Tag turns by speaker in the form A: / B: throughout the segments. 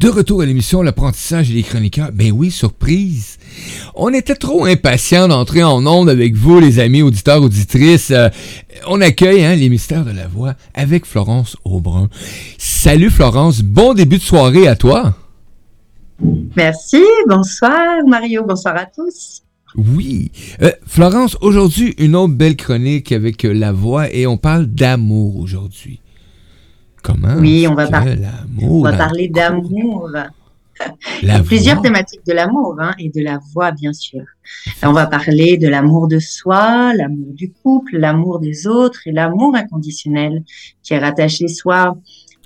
A: De retour à l'émission L'apprentissage et les chroniqueurs. Ben oui, surprise. On était trop impatients d'entrer en onde avec vous, les amis auditeurs, auditrices. Euh, on accueille hein, les mystères de la voix avec Florence Aubrin. Salut Florence, bon début de soirée à toi.
B: Merci, bonsoir Mario, bonsoir à tous.
A: Oui. Euh, Florence, aujourd'hui, une autre belle chronique avec euh, la voix et on parle d'amour aujourd'hui. Comment
B: Oui, on va, on va parler d'amour. Il y a plusieurs thématiques de l'amour hein, et de la voix, bien sûr. on va parler de l'amour de soi, l'amour du couple, l'amour des autres et l'amour inconditionnel qui est rattaché soit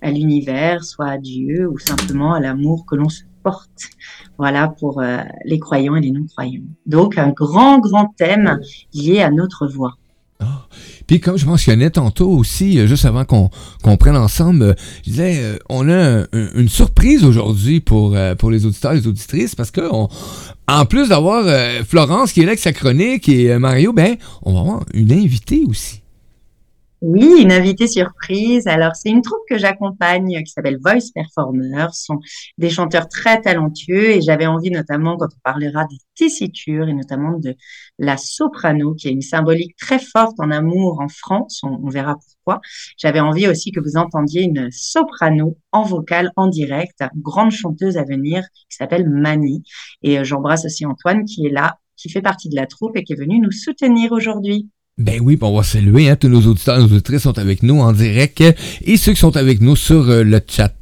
B: à l'univers, soit à Dieu ou simplement à l'amour que l'on se porte. Voilà pour euh, les croyants et les non-croyants. Donc un grand, grand thème lié à notre voix.
A: Ah. Puis comme je mentionnais tantôt aussi, euh, juste avant qu'on prenne ensemble, euh, je disais, euh, on a une surprise aujourd'hui pour, pour les auditeurs et les auditrices parce que en plus d'avoir Florence qui est là avec sa chronique et Mario, ben, on va avoir une invitée aussi.
B: Oui, une invitée surprise. Alors, c'est une troupe que j'accompagne qui s'appelle Voice Performers. Ce sont des chanteurs très talentueux et j'avais envie notamment, quand on parlera des tessitures et notamment de la soprano, qui a une symbolique très forte en amour en France, on, verra pourquoi. J'avais envie aussi que vous entendiez une soprano en vocal, en direct, grande chanteuse à venir qui s'appelle Mani. Et euh, j'embrasse aussi Antoine qui est là, qui fait partie de la troupe et qui est venu nous soutenir aujourd'hui.
A: Ben oui, on va saluer, hein, tous nos auditeurs et nos auditrices sont avec nous en direct et ceux qui sont avec nous sur euh, le chat.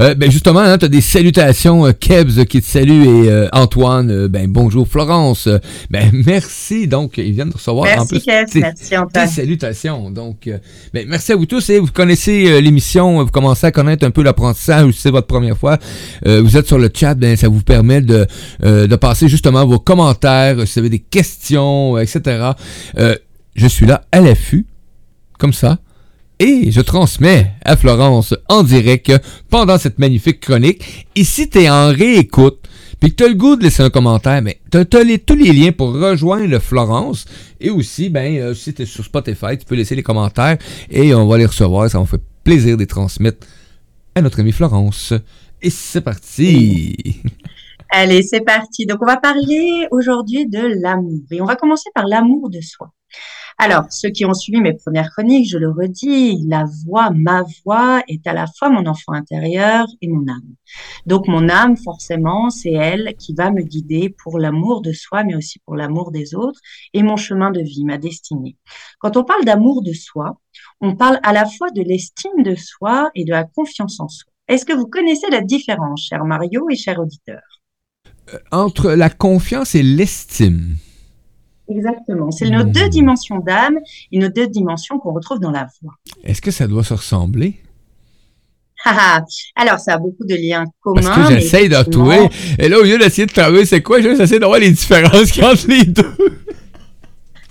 A: Euh, ben justement, hein, tu as des salutations, euh, Kebs qui te salue et Antoine, ben bonjour Florence. Ben merci, donc ils viennent de recevoir
B: merci, en plus Kebs, merci Antoine.
A: tes salutations. Donc, ben merci à vous tous et vous connaissez l'émission, vous commencez à connaître un peu l'apprentissage si c'est votre première fois, vous êtes sur le chat, ben ça vous permet de, de passer justement vos commentaires, si vous avez des questions, etc je suis là à l'affût, comme ça, et je transmets à Florence en direct pendant cette magnifique chronique. Et si tu es en réécoute, puis que tu as le goût de laisser un commentaire, mais tu as, tous les liens pour rejoindre Florence. Et aussi, ben, euh, si tu es sur Spotify, tu peux laisser les commentaires et on va les recevoir. Ça me fait plaisir de les transmettre à notre amie Florence. Et c'est parti!
B: Allez, c'est parti. Donc, on va parler aujourd'hui de l'amour. Et on va commencer par l'amour de soi. Alors, ceux qui ont suivi mes premières chroniques, je le redis, la voix, ma voix est à la fois mon enfant intérieur et mon âme. Donc, mon âme, forcément, c'est elle qui va me guider pour l'amour de soi, mais aussi pour l'amour des autres et mon chemin de vie, ma destinée. Quand on parle d'amour de soi, on parle à la fois de l'estime de soi et de la confiance en soi. Est-ce que vous connaissez la différence, cher Mario et cher auditeur?
A: Euh, Entre la confiance et l'estime.
B: Exactement. C'est nos deux hmm. dimensions d'âme et nos deux dimensions qu'on retrouve dans la voix.
A: Est-ce que ça doit se ressembler?
B: Alors, ça a beaucoup de liens communs.
A: Parce que j'essaye de retrouver. Et là, au lieu d'essayer de travailler, c'est quoi? J'essaie de voir les différences entre les deux.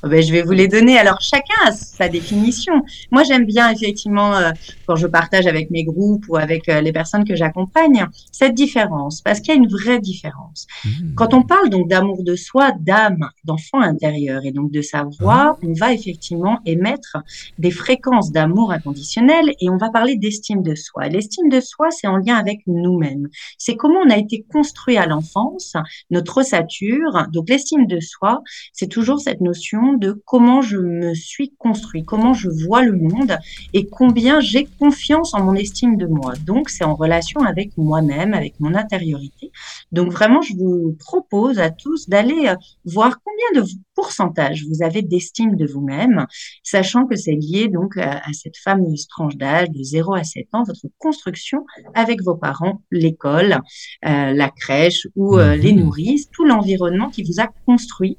B: Oh, ben, je vais vous les donner. Alors, chacun a sa définition. Moi, j'aime bien, effectivement, euh, quand je partage avec mes groupes ou avec euh, les personnes que j'accompagne, cette différence, parce qu'il y a une vraie différence. Mmh. Quand on parle donc d'amour de soi, d'âme, d'enfant intérieur et donc de sa voix, mmh. on va effectivement émettre des fréquences d'amour inconditionnel et on va parler d'estime de soi. L'estime de soi, c'est en lien avec nous-mêmes. C'est comment on a été construit à l'enfance, notre ossature. Donc, l'estime de soi, c'est toujours cette notion de comment je me suis construit, comment je vois le monde et combien j'ai confiance en mon estime de moi. Donc, c'est en relation avec moi-même, avec mon intériorité. Donc, vraiment, je vous propose à tous d'aller euh, voir combien de pourcentage vous avez d'estime de vous-même, sachant que c'est lié donc à, cette fameuse tranche d'âge de 0 à 7 ans, votre construction avec vos parents, l'école, euh, la crèche ou euh, les mhm. nourrices, tout l'environnement qui vous a construit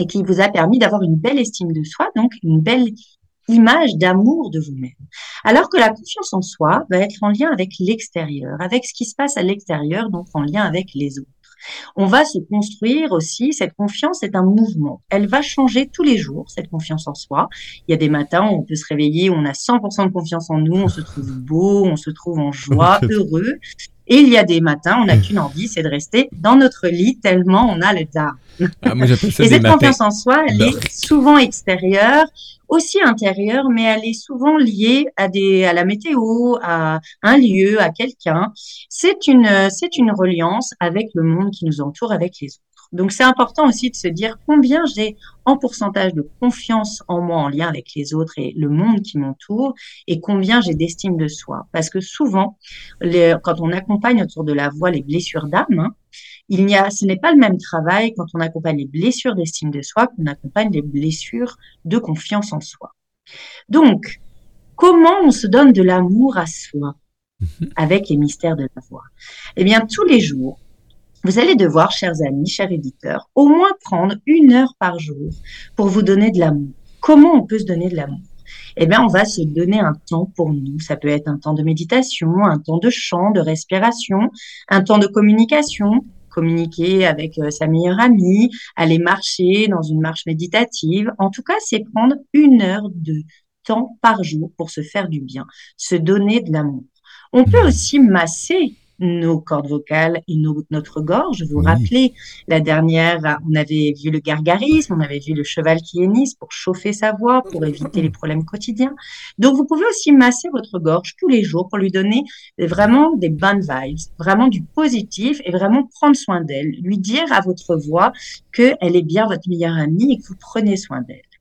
B: et qui vous a permis d'avoir une belle estime de soi, donc une belle image d'amour de vous-même. Alors que la confiance en soi va être en lien avec l'extérieur, avec ce qui se passe à l'extérieur, donc en lien avec les autres. On va se construire aussi, cette confiance est un mouvement. Elle va changer tous les jours, cette confiance en soi. Il y a des matins où on peut se réveiller, on a 100% de confiance en nous, on se trouve beau, on se trouve en joie, heureux. Et il y a des matins, on n'a qu'une envie, c'est de rester dans notre lit tellement on a le down.
A: Ah, moi, ça
B: Et cette confiance en soi, elle
A: Dark.
B: est souvent extérieure, aussi intérieure, mais elle est souvent liée à des, à la météo, à un lieu, à quelqu'un. C'est une, c'est une reliance avec le monde qui nous entoure, avec les autres. Donc, c'est important aussi de se dire combien j'ai en pourcentage de confiance en moi en lien avec les autres et le monde qui m'entoure et combien j'ai d'estime de soi. Parce que souvent, les- quand on accompagne autour de la voix les blessures d'âme, hein, il n'y a, ce n'est pas le même travail quand on accompagne les blessures d'estime de soi qu'on accompagne les blessures de confiance en soi. Donc, comment on se donne de l'amour à soi avec les mystères de la voix? Eh bien, tous les jours, vous allez devoir, chers amis, chers éditeurs, au moins prendre une heure par jour pour vous donner de l'amour. Comment on peut se donner de l'amour? Eh bien, on va se donner un temps pour nous. Ça peut être un temps de méditation, un temps de chant, de respiration, un temps de communication, communiquer avec euh, sa meilleure amie, aller marcher dans une marche méditative. En tout cas, c'est prendre une heure de temps par jour pour se faire du bien, se donner de l'amour. On peut aussi masser nos cordes vocales et nos- notre gorge. Vous vous rappelez, la dernière, on avait vu le gargarisme, on avait vu le cheval qui hennisse pour chauffer sa voix, pour éviter les problèmes quotidiens. Donc, vous pouvez aussi masser votre gorge tous les jours pour lui donner vraiment des bonnes vibes, vraiment du positif et vraiment prendre soin d'elle, lui dire à votre voix qu'elle est bien votre meilleure amie et que vous prenez soin d'elle.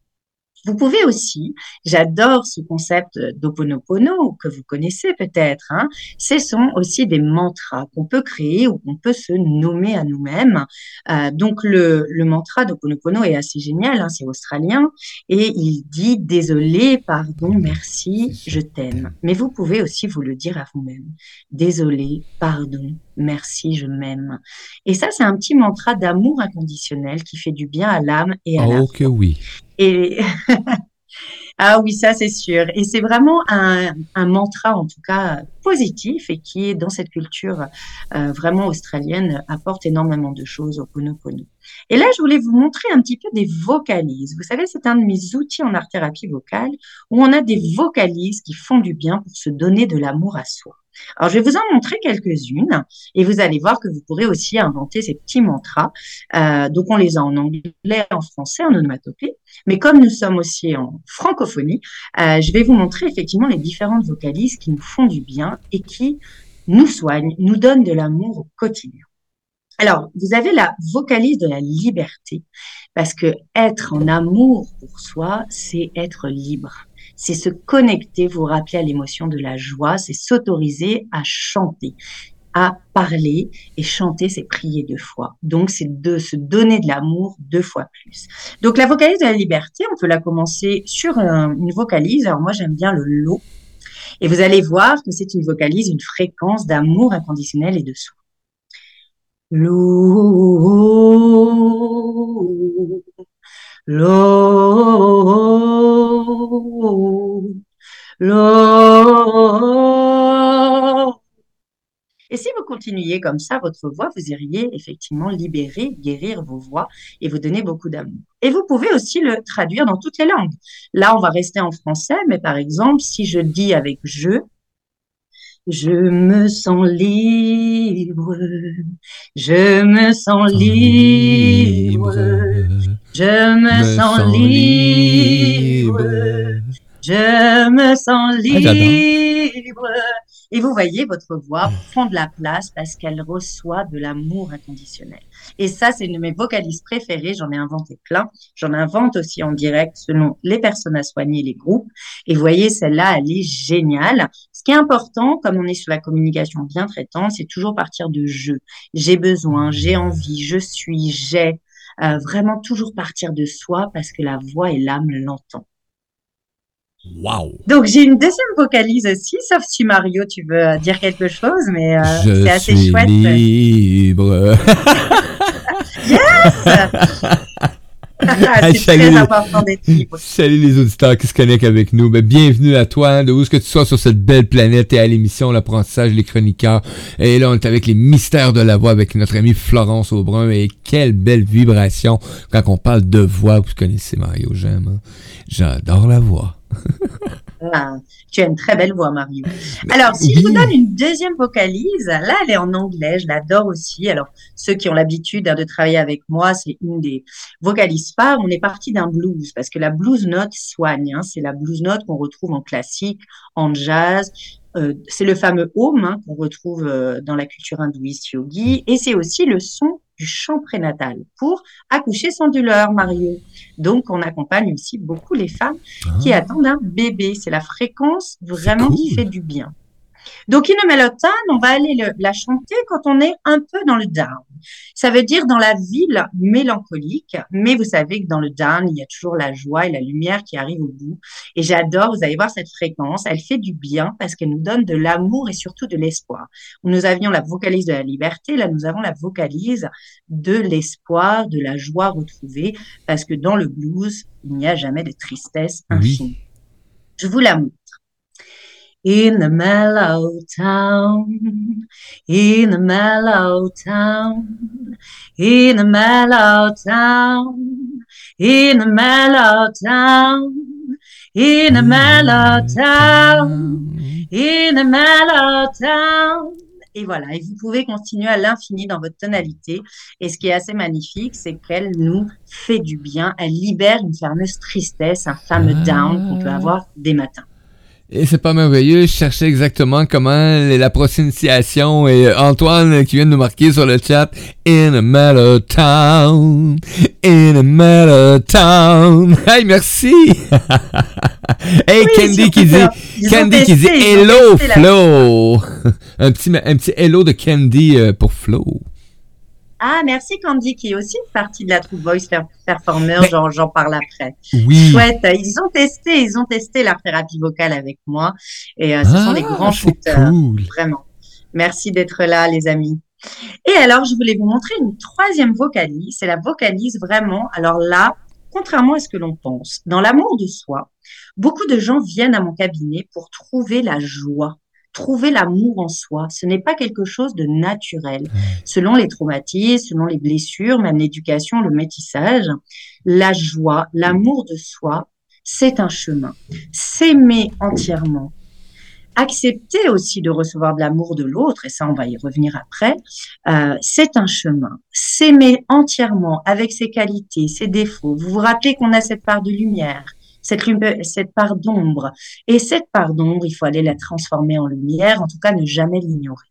B: Vous pouvez aussi, j'adore ce concept d'Oponopono que vous connaissez peut-être, hein, ce sont aussi des mantras qu'on peut créer ou qu'on peut se nommer à nous-mêmes. Euh, donc le, le mantra d'Oponopono est assez génial, hein, c'est australien, et il dit désolé, pardon, merci, je t'aime. Mais vous pouvez aussi vous le dire à vous-même. Désolé, pardon, merci, je m'aime. Et ça, c'est un petit mantra d'amour inconditionnel qui fait du bien à l'âme et à la
A: Oh que oui.
B: ah oui, ça c'est sûr. Et c'est vraiment un, mantra en tout cas positif et qui dans cette culture euh, vraiment australienne apporte énormément de choses au Ponopono. Et là, je voulais vous montrer un petit peu des vocalises. Vous savez, c'est un de mes outils en art-thérapie vocale où on a des vocalises qui font du bien pour se donner de l'amour à soi. Alors, je vais vous en montrer quelques-unes et vous allez voir que vous pourrez aussi inventer ces petits mantras. Euh, donc, on les a en anglais, en français, en onomatopée. Mais comme nous sommes aussi en francophonie, euh, je vais vous montrer effectivement les différentes vocalises qui nous font du bien et qui nous soignent, nous donnent de l'amour au quotidien. Alors, vous avez la vocalise de la liberté, parce que être en amour pour soi, c'est être libre. C'est se connecter, vous rappeler à l'émotion de la joie, c'est s'autoriser à chanter, à parler et chanter, c'est prier deux fois. Donc, c'est de se donner de l'amour deux fois plus. Donc, la vocalise de la liberté, on peut la commencer sur un- une vocalise. Alors, moi, j'aime bien le lot. Et vous allez voir que c'est une vocalise, une fréquence d'amour inconditionnel et de soi. L'eau, Et si vous continuiez comme ça, votre voix, vous iriez effectivement libérer, guérir vos voix et vous donner beaucoup d'amour. Et vous pouvez aussi le traduire dans toutes les langues. Là, on va rester en français, mais par exemple, si je dis avec je, je me sens libre, je me sens libre, je me sens libre, je me sens
A: Ah,
B: libre. Et vous voyez, votre voix prend de la place parce qu'elle reçoit de l'amour inconditionnel. Et ça, c'est une de mes vocalises préférées. J'en ai inventé plein. J'en invente aussi en direct selon les personnes à soigner, les groupes. Et vous voyez, celle-là, elle est géniale. Ce qui est important, comme on est sur la communication bien traitante, c'est toujours partir de je. J'ai besoin, j'ai envie, je suis, j'ai. Euh, vraiment toujours partir de soi parce que la voix et l'âme l'entend.
A: Wow.
B: Donc j'ai une deuxième vocalise aussi, sauf si Mario tu veux euh, dire quelque chose, mais euh, c'est assez
A: suis
B: chouette.
A: libre.
B: Ah, c'est
A: Salut.
B: très important d'être libre.
A: Salut les auditeurs qui se connectent avec nous. Ben, bienvenue à toi, hein, de où est-ce que tu sois sur cette belle planète et à l'émission L'apprentissage, les chroniqueurs. Et là, on est avec les mystères de la voix avec notre amie Florence Aubrin. Et quelle belle vibration quand on parle de voix. Vous connaissez Mario, j'aime. hein? J'adore la voix.
B: Ah, tu as une très belle voix, Mario. Alors, si je vous donne une deuxième vocalise, là, elle est en anglais, je l'adore aussi. Alors, ceux qui ont l'habitude hein, de travailler avec moi, c'est une des vocalises phares. On est parti d'un blues, parce que la blues note soigne. Hein. c'est la blues note qu'on retrouve en classique, en jazz. Euh, c'est le fameux home hein, qu'on retrouve euh, dans la culture hindouiste yogi, et c'est aussi le son du chant prénatal pour accoucher sans douleur, Mario. Donc, on accompagne aussi beaucoup les femmes qui ah. attendent un bébé. C'est la fréquence vraiment qui fait du bien. Donc, a on va aller la chanter quand on est un peu dans le down. Ça veut dire dans la ville mélancolique, mais vous savez que dans le down, il y a toujours la joie et la lumière qui arrivent au bout. Et j'adore, vous allez voir cette fréquence, elle fait du bien parce qu'elle nous donne de l'amour et surtout de l'espoir. Nous avions la vocalise de la liberté, là nous avons la vocalise de l'espoir, de la joie retrouvée, parce que dans le blues, il n'y a jamais de tristesse infinie. Je vous la montre. In the mellow town, in the mellow town, in the mellow town, in the mellow town, in the mellow town, in the mellow town. Et voilà, et vous pouvez continuer à l'infini dans votre tonalité. Et ce qui est assez magnifique, c'est qu'elle nous fait du bien, elle libère une fameuse tristesse, un fameux down qu'on peut avoir des matins.
A: Et c'est pas merveilleux, je cherchais exactement comment la prononciation et euh, Antoine qui vient de nous marquer sur le chat In a mellow town, in a mellow town. Hey, merci. hey, Candy qui dit, Candy qui dit Hello Flo. un petit, un petit hello de Candy euh, pour Flo.
B: Ah, merci Candy, qui est aussi une partie de la troupe Voice Performer, j'en parle après. Oui. Chouette, ils ont testé, ils ont testé la thérapie vocale avec moi et euh, ce sont des ah, grands chanteurs, vraiment. Merci d'être là, les amis. Et alors, je voulais vous montrer une troisième vocalise, c'est la vocalise vraiment, alors là, contrairement à ce que l'on pense, dans l'amour de soi, beaucoup de gens viennent à mon cabinet pour trouver la joie trouver l'amour en soi. Ce n'est pas quelque chose de naturel. Selon les traumatismes, selon les blessures, même l'éducation, le métissage, la joie, l'amour de soi, c'est un chemin. S'aimer entièrement, accepter aussi de recevoir de l'amour de l'autre, et ça on va y revenir après, euh, c'est un chemin. S'aimer entièrement avec ses qualités, ses défauts. Vous vous rappelez qu'on a cette part de lumière, cette, part d'ombre. Et cette part d'ombre, il faut aller la transformer en lumière, en tout cas ne jamais l'ignorer.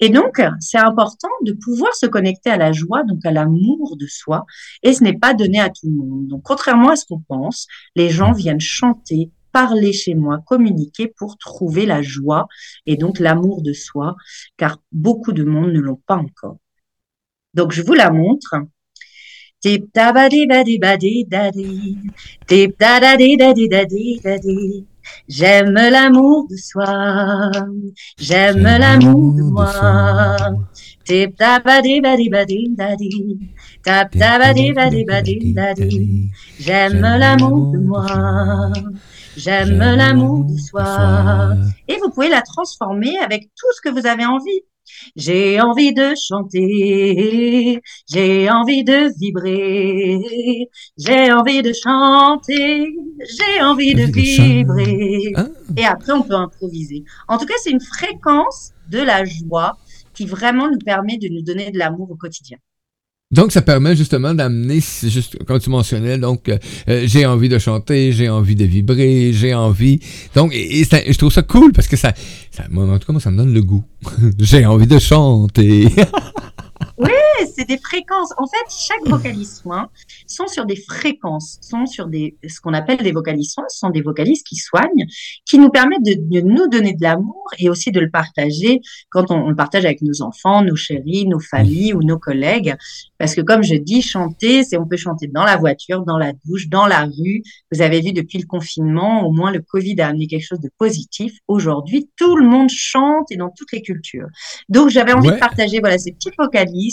B: Et donc, c'est important de pouvoir se connecter à la joie, donc à l'amour de soi, et ce n'est pas donné à tout le monde. Donc, contrairement à ce qu'on pense, les gens viennent chanter, parler chez moi, communiquer pour trouver la joie et donc l'amour de soi, car beaucoup de monde ne l'ont pas encore. Donc, je vous la montre. Tip da ba di ba di ba di da di. Tip da da di da di da di da di. J'aime l'amour de soi. J'aime l'amour de moi. Tip da ba di ba di ba di da di. Tap da ba di ba di ba di da di. J'aime l'amour de moi. J'aime l'amour de soi. Et vous pouvez la transformer avec tout ce que vous avez envie. J'ai envie de chanter, j'ai envie de vibrer, j'ai envie de chanter, j'ai envie de vibrer. Ah. Et après, on peut improviser. En tout cas, c'est une fréquence de la joie qui vraiment nous permet de nous donner de l'amour au quotidien.
A: Donc, ça permet justement d'amener, juste comme tu mentionnais, donc euh, euh, j'ai envie de chanter, j'ai envie de vibrer, j'ai envie. Donc, et, je trouve ça cool parce que ça, ça, en tout cas, moi, ça me donne le goût. j'ai envie de chanter.
B: Oui, c'est des fréquences. En fait, chaque vocalise soin sont sur des fréquences, sont sur des, ce qu'on appelle des vocalises soins, ce sont des vocalises qui soignent, qui nous permettent de, nous donner de l'amour et aussi de le partager quand on, le partage avec nos enfants, nos chéris, nos familles ou nos collègues. Parce que comme je dis, chanter, c'est on peut chanter dans la voiture, dans la douche, dans la rue. Vous avez vu depuis le confinement, au moins le Covid a amené quelque chose de positif. Aujourd'hui, tout le monde chante et dans toutes les cultures. Donc j'avais envie de partager voilà ces petites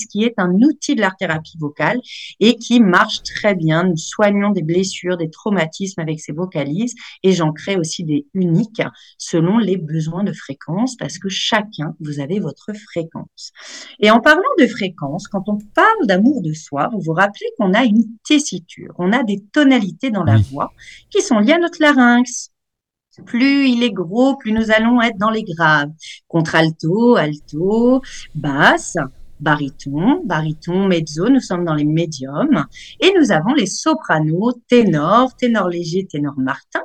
B: qui est un outil de l'art thérapie vocale et qui marche très bien. Nous soignons des blessures, des traumatismes avec ces vocalises et j'en crée aussi des uniques selon les besoins de fréquence parce que chacun, vous avez votre fréquence. Et en parlant de fréquence, quand on parle d'amour de soi, vous vous rappelez qu'on a une tessiture, on a des tonalités dans la voix qui sont liées à notre larynx. Plus il est gros, plus nous allons être dans les graves. Contralto, alto, basse, baryton, baryton, mezzo, nous sommes dans les médiums. Et nous avons les sopranos, ténor, ténor léger, ténor martin.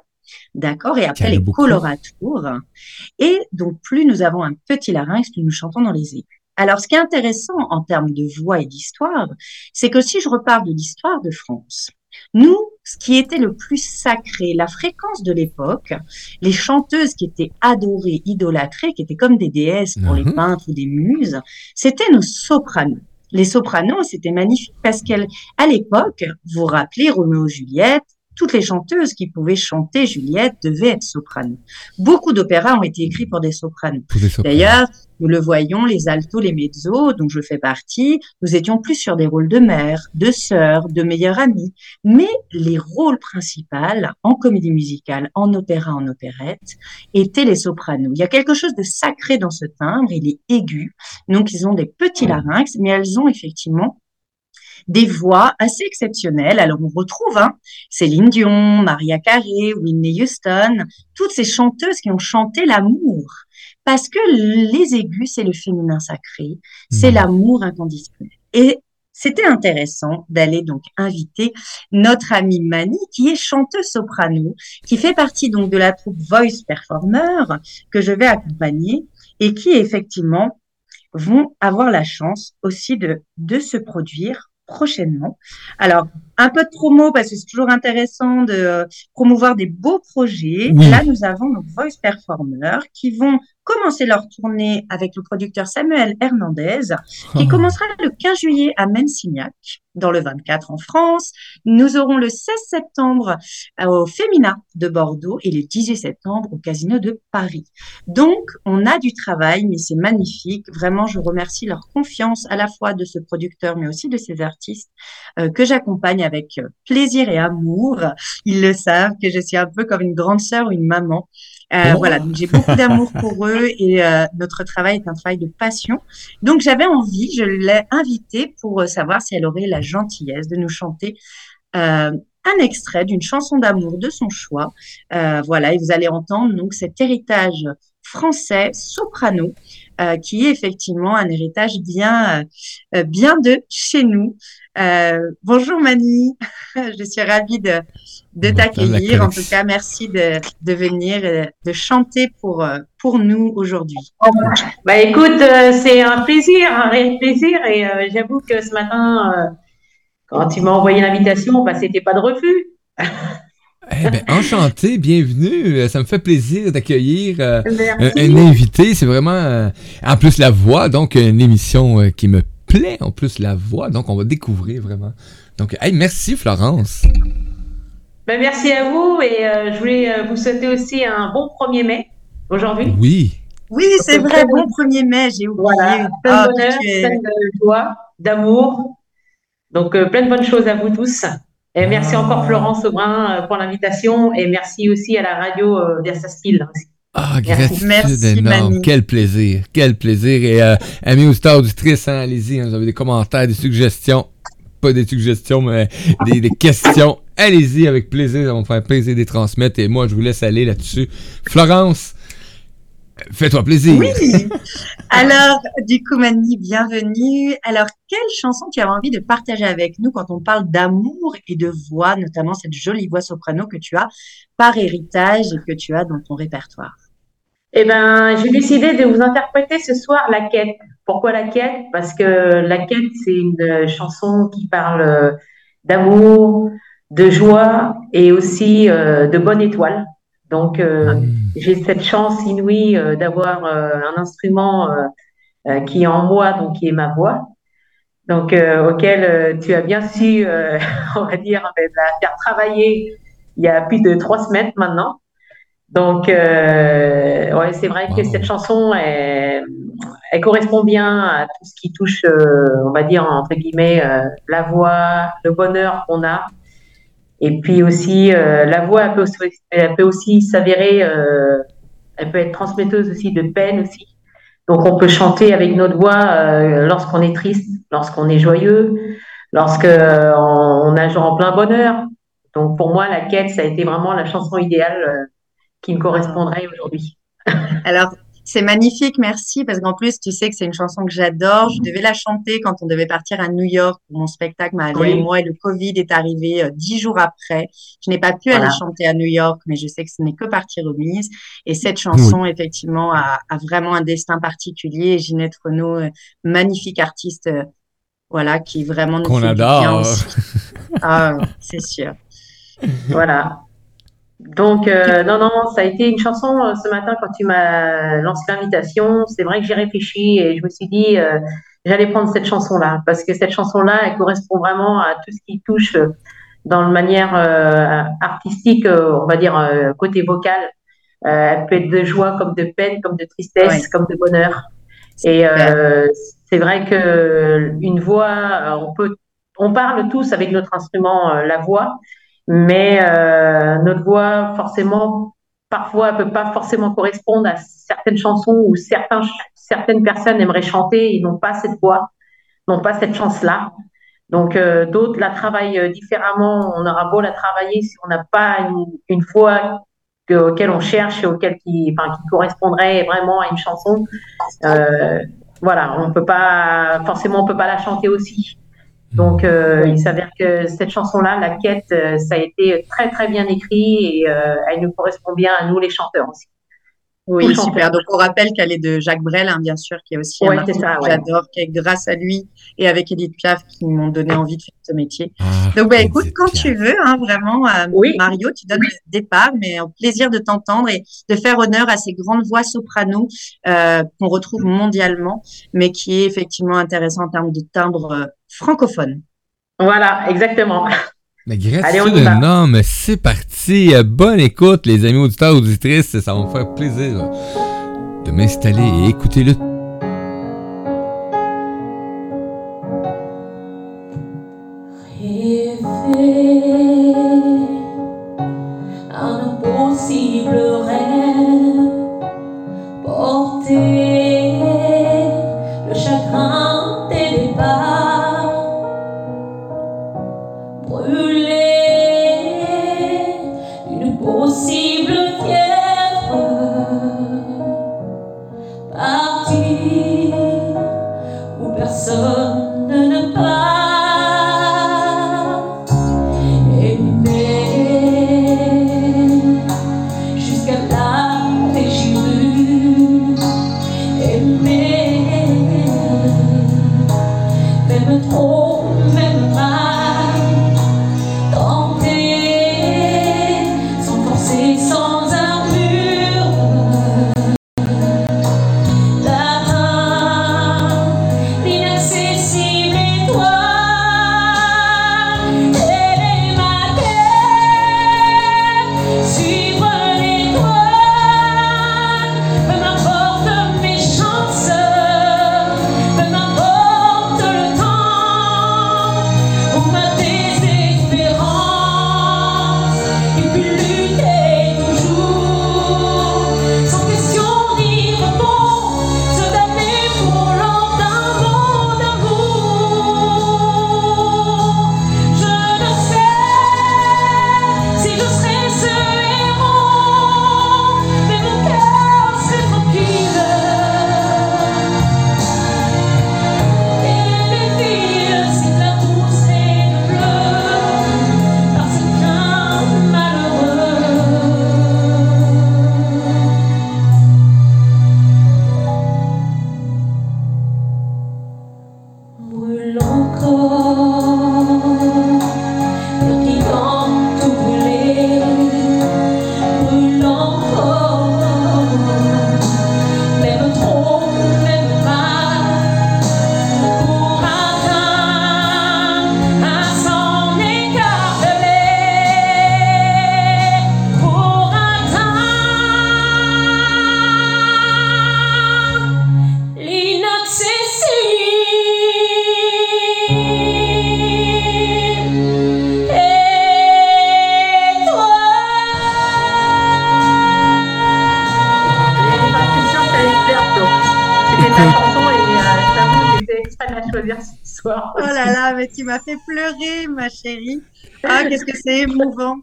B: D'accord Et après les coloratours. Et donc, plus nous avons un petit larynx, plus nous chantons dans les aigus. Alors, ce qui est intéressant en termes de voix et d'histoire, c'est que si je repars de l'histoire de France, nous, ce qui était le plus sacré, la fréquence de l'époque, les chanteuses qui étaient adorées, idolâtrées, qui étaient comme des déesses pour les mhm. peintres ou des muses, c'était nos sopranos. Les sopranos, c'était magnifique parce qu'à l'époque, vous vous rappelez Roméo Juliette, toutes les chanteuses qui pouvaient chanter Juliette devaient être sopranos. Beaucoup d'opéras ont été écrits pour des sopranos. D'ailleurs, nous le voyons, les altos, les mezzos, dont je fais partie, nous étions plus sur des rôles de mère, de sœur, de meilleure amie. Mais les rôles principaux en comédie musicale, en opéra, en opérette, étaient les sopranos. Il y a quelque chose de sacré dans ce timbre, il est aigu. Donc, ils ont des petits larynx, mais elles ont effectivement des voix assez exceptionnelles. Alors on retrouve hein, Céline Dion, Maria Carey, Whitney Houston, toutes ces chanteuses qui ont chanté l'amour. Parce que les aigus, c'est le féminin sacré, c'est mmh. l'amour inconditionnel. Et c'était intéressant d'aller donc inviter notre amie Mani, qui est chanteuse soprano, qui fait partie donc de la troupe Voice Performer que je vais accompagner et qui effectivement vont avoir la chance aussi de, de se produire prochainement. Alors, un peu de promo parce que c'est toujours intéressant de euh, promouvoir des beaux projets. Là, nous avons nos voice performers qui vont commencer leur tournée avec le producteur Samuel Hernandez, qui ah. commencera le 15 juillet à Mensignac, dans le 24 en France. Nous aurons le 16 septembre euh, au Femina de Bordeaux et le 18 septembre au Casino de Paris. Donc, on a du travail, mais c'est magnifique. Vraiment, je remercie leur confiance à la fois de ce producteur, mais aussi de ces artistes euh, que j'accompagne avec euh, plaisir et amour. Ils le savent que je suis un peu comme une grande sœur ou une maman. Euh, Voilà, donc j'ai beaucoup d'amour pour eux et euh, notre travail est un travail de passion. Donc j'avais envie, je l'ai invitée pour euh, savoir si elle aurait la gentillesse de nous chanter euh, un extrait d'une chanson d'amour de son choix. voilà, et vous allez entendre donc cet héritage français soprano euh, qui est effectivement un héritage bien, euh, bien de chez nous. Euh, bonjour Mani, je suis ravie de, de t'accueillir. En tout cas, merci de, de venir de chanter pour, pour nous aujourd'hui.
C: Bah écoute, c'est un plaisir, un réel plaisir. Et j'avoue que ce matin, quand tu m'as envoyé l'invitation, bah, c'était pas de refus.
A: Eh ben, enchanté, bienvenue. Euh, ça me fait plaisir d'accueillir euh, un, invité. C'est vraiment, euh, en plus la voix, donc une émission qui me plaît. En plus la voix, donc on va découvrir vraiment. Donc, hey, merci Florence.
C: Ben, merci à vous et je voulais vous souhaiter aussi un bon 1er mai aujourd'hui.
A: Oui.
B: Oui, c'est vrai, bon 1er mai, j'ai oublié. Voilà,
C: plein de ah, bonheur, plein de joie, d'amour. Donc, plein de bonnes choses à vous tous. Et merci encore. Florence Aubrin euh, pour l'invitation et merci aussi à la radio euh, Versaspil.
A: Ah, gratitude énorme. Quel plaisir. Quel plaisir. Et euh, amis auditeurs, auditrices, hein, allez-y, hein, vous avez des commentaires, des suggestions. Pas des suggestions, mais des, des questions. Allez-y avec plaisir. Ça va me faire plaisir de les transmettre. Et moi, je vous laisse aller là-dessus. Florence, Fais-toi plaisir.
B: Oui. Alors, du coup, Mani, bienvenue. Alors, quelle chanson tu avais envie de partager avec nous quand on parle d'amour et de voix, notamment cette jolie voix soprano que tu as par héritage et que tu as dans ton répertoire?
C: Eh bien, j'ai décidé de vous interpréter ce soir La Quête. Pourquoi La Quête? Parce que La Quête, c'est une chanson qui parle d'amour, de joie et aussi euh, de bonne étoile. Donc, euh, ah. J'ai cette chance inouïe euh, d'avoir euh, un instrument qui est en moi, donc qui est ma voix, donc auquel tu as bien su, on va dire, la faire travailler il y a plus de trois semaines maintenant. Donc, ouais, c'est vrai que cette chanson, elle, elle, correspond bien à tout ce qui touche, on va dire, entre guillemets, la voix, le bonheur qu'on a. Et puis aussi, euh, la voix, elle peut aussi, elle peut aussi s'avérer, euh, elle peut être transmetteuse aussi de peine aussi. Donc, on peut chanter avec notre voix euh, lorsqu'on est triste, lorsqu'on est joyeux, lorsqu'on on a genre en plein bonheur. Donc, pour moi, la quête, ça a été vraiment la chanson idéale qui me correspondraient aujourd'hui.
B: Alors, c'est magnifique, merci, parce qu'en plus, tu sais que c'est une chanson que j'adore. Je devais la chanter quand on devait partir à New York pour mon spectacle, ma et moi, et le Covid est arrivé euh, dix jours après. Je n'ai pas pu aller chanter à New York, mais je sais que ce n'est que partie remise. Et cette chanson, effectivement, a, vraiment un destin particulier. Et Ginette Renault, euh, magnifique artiste, euh, voilà, qui vraiment nous
D: Qu'on adore.
B: ah, c'est sûr.
C: Voilà. Donc, euh, non, non, ça a été une chanson euh, ce matin quand tu m'as lancé l'invitation. C'est vrai que j'ai réfléchi et je me suis dit, euh, j'allais prendre cette chanson-là parce que cette chanson-là, elle correspond vraiment à tout ce qui touche dans la manière artistique, on va dire côté vocal. elle peut être de joie comme de peine, comme de tristesse, comme de bonheur. Et c'est vrai que une voix, on peut, on parle tous avec notre instrument, la voix mais euh, notre voix, forcément, parfois, peut pas forcément correspondre à certaines chansons où certains, certaines personnes aimeraient chanter et n'ont pas cette voix, n'ont pas cette chance-là. Donc, euh, d'autres la travaillent euh, différemment. On aura beau la travailler si on n'a pas une, une voix auquel on cherche et auquel qui, enfin, qui correspondrait vraiment à une chanson. Euh, voilà, on peut pas forcément on peut pas la chanter aussi. Donc, euh, il s'avère que cette chanson-là, La Quête, euh, ça a été très, très bien écrit et euh, elle nous correspond bien à nous, les chanteurs aussi.
B: Oui, super. Donc, on rappelle qu'elle est de Jacques Brel, hein, bien sûr, qui est aussi un artiste que j'adore, qui est grâce à lui et avec Edith Piaf qui m'ont donné envie de faire ce métier. Ah, Donc, bah, écoute, quand tu veux, hein, vraiment, Mario, tu donnes le départ, mais au plaisir de t'entendre et de faire honneur à ces grandes voix soprano qu'on retrouve mondialement, mais qui est effectivement intéressant en termes de timbre francophone.
C: Voilà, exactement.
D: Mais gratitude non, mais c'est parti. Bonne écoute, les amis auditeurs, auditrices. Ça va me faire plaisir de m'installer et écouter le
B: Chérie. Ah, qu'est-ce que c'est émouvant.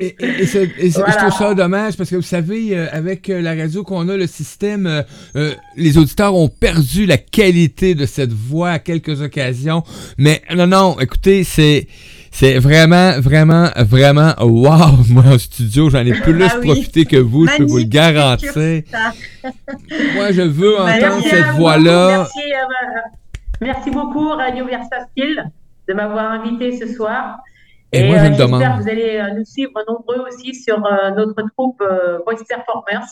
A: Et, je trouve ça dommage parce que vous savez, euh, avec euh, la radio qu'on a, le système, euh, les auditeurs ont perdu la qualité de cette voix à quelques occasions. Mais non, non, écoutez, c'est. C'est vraiment, vraiment, vraiment wow! Moi, en studio, j'en ai plus ah profité que vous, je peux vous le garantir. Moi, je veux entendre cette voix-là.
C: Merci, merci, beaucoup, Radio Versatile, de m'avoir invité ce soir. Et, moi, je euh, J'espère que vous allez euh, nous suivre nombreux aussi sur euh, notre troupe Voice Performers,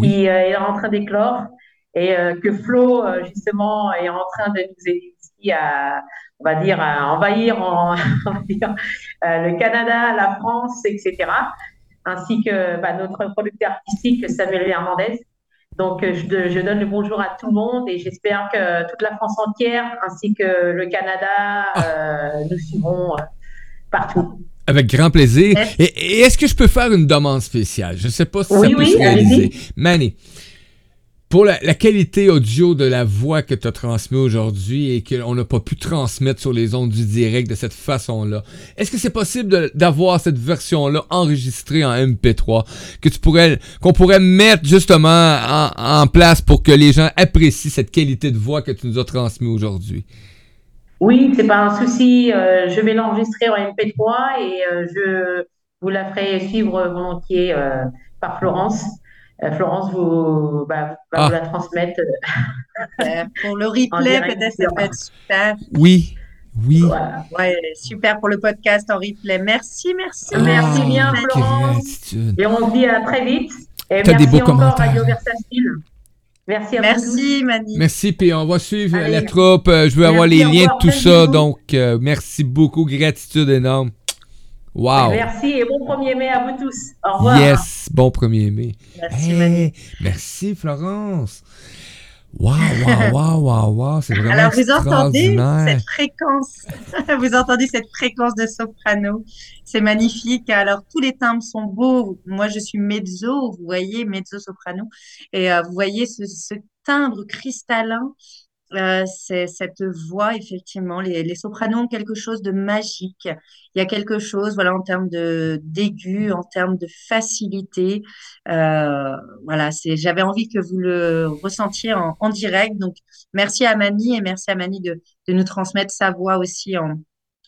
C: qui est en train d'éclore et que Flo, justement, est en train de nous aider ici à, on va dire, à envahir le Canada, la France, etc. Ainsi que bah, notre producteur artistique Samuel Hernandez. Donc, je, je, donne le bonjour à tout le monde et j'espère que toute la France entière, ainsi que le Canada, nous suivront partout.
A: Avec grand plaisir. Et, est-ce que je peux faire une demande spéciale? Je ne sais pas si ça peut se réaliser. Manny, pour la, qualité audio de la voix que tu as transmise aujourd'hui et qu'on n'a pas pu transmettre sur les ondes du direct de cette façon-là, est-ce que c'est possible d'avoir cette version-là enregistrée en MP3 que tu pourrais, qu'on pourrait mettre justement en, en place pour que les gens apprécient cette qualité de voix que tu nous as transmise aujourd'hui?
C: Oui, c'est pas un souci. Euh, je vais l'enregistrer en MP3 et euh, je vous la ferai suivre volontiers euh, par Florence. Florence vous, bah, va vous ah. la transmettre.
B: pour le replay, peut-être ça peut être super.
A: Oui, oui.
B: Ouais, super pour le podcast en replay. Merci, merci.
C: merci bien, Florence. Et on se dit à très vite. Et merci des beaux encore, commentaires. Radio Versatile. Merci à
B: Merci, Mani.
A: Merci, puis on va suivre la troupe. Euh, je veux avoir les liens de tout ça. Donc, euh, merci beaucoup. Gratitude énorme. Wow.
C: Merci et bon 1er mai à vous tous. Au revoir.
A: Yes, bon 1er mai. Merci. Merci, Florence. Waouh, waouh, waouh, waouh, wow, c'est vraiment Alors, vous entendez
B: cette fréquence, vous entendez cette fréquence de soprano, c'est magnifique. Alors, tous les timbres sont beaux. Moi, je suis mezzo, vous voyez, mezzo-soprano, et euh, vous voyez ce, ce timbre cristallin euh, c'est cette voix, effectivement. Les, les, sopranos ont quelque chose de magique. Il y a quelque chose, voilà, en termes de d'aigu, en termes de facilité. Euh, voilà, c'est. J'avais envie que vous le ressentiez en, en, direct. Donc, merci à Mani et merci à Mani de, de nous transmettre sa voix aussi en,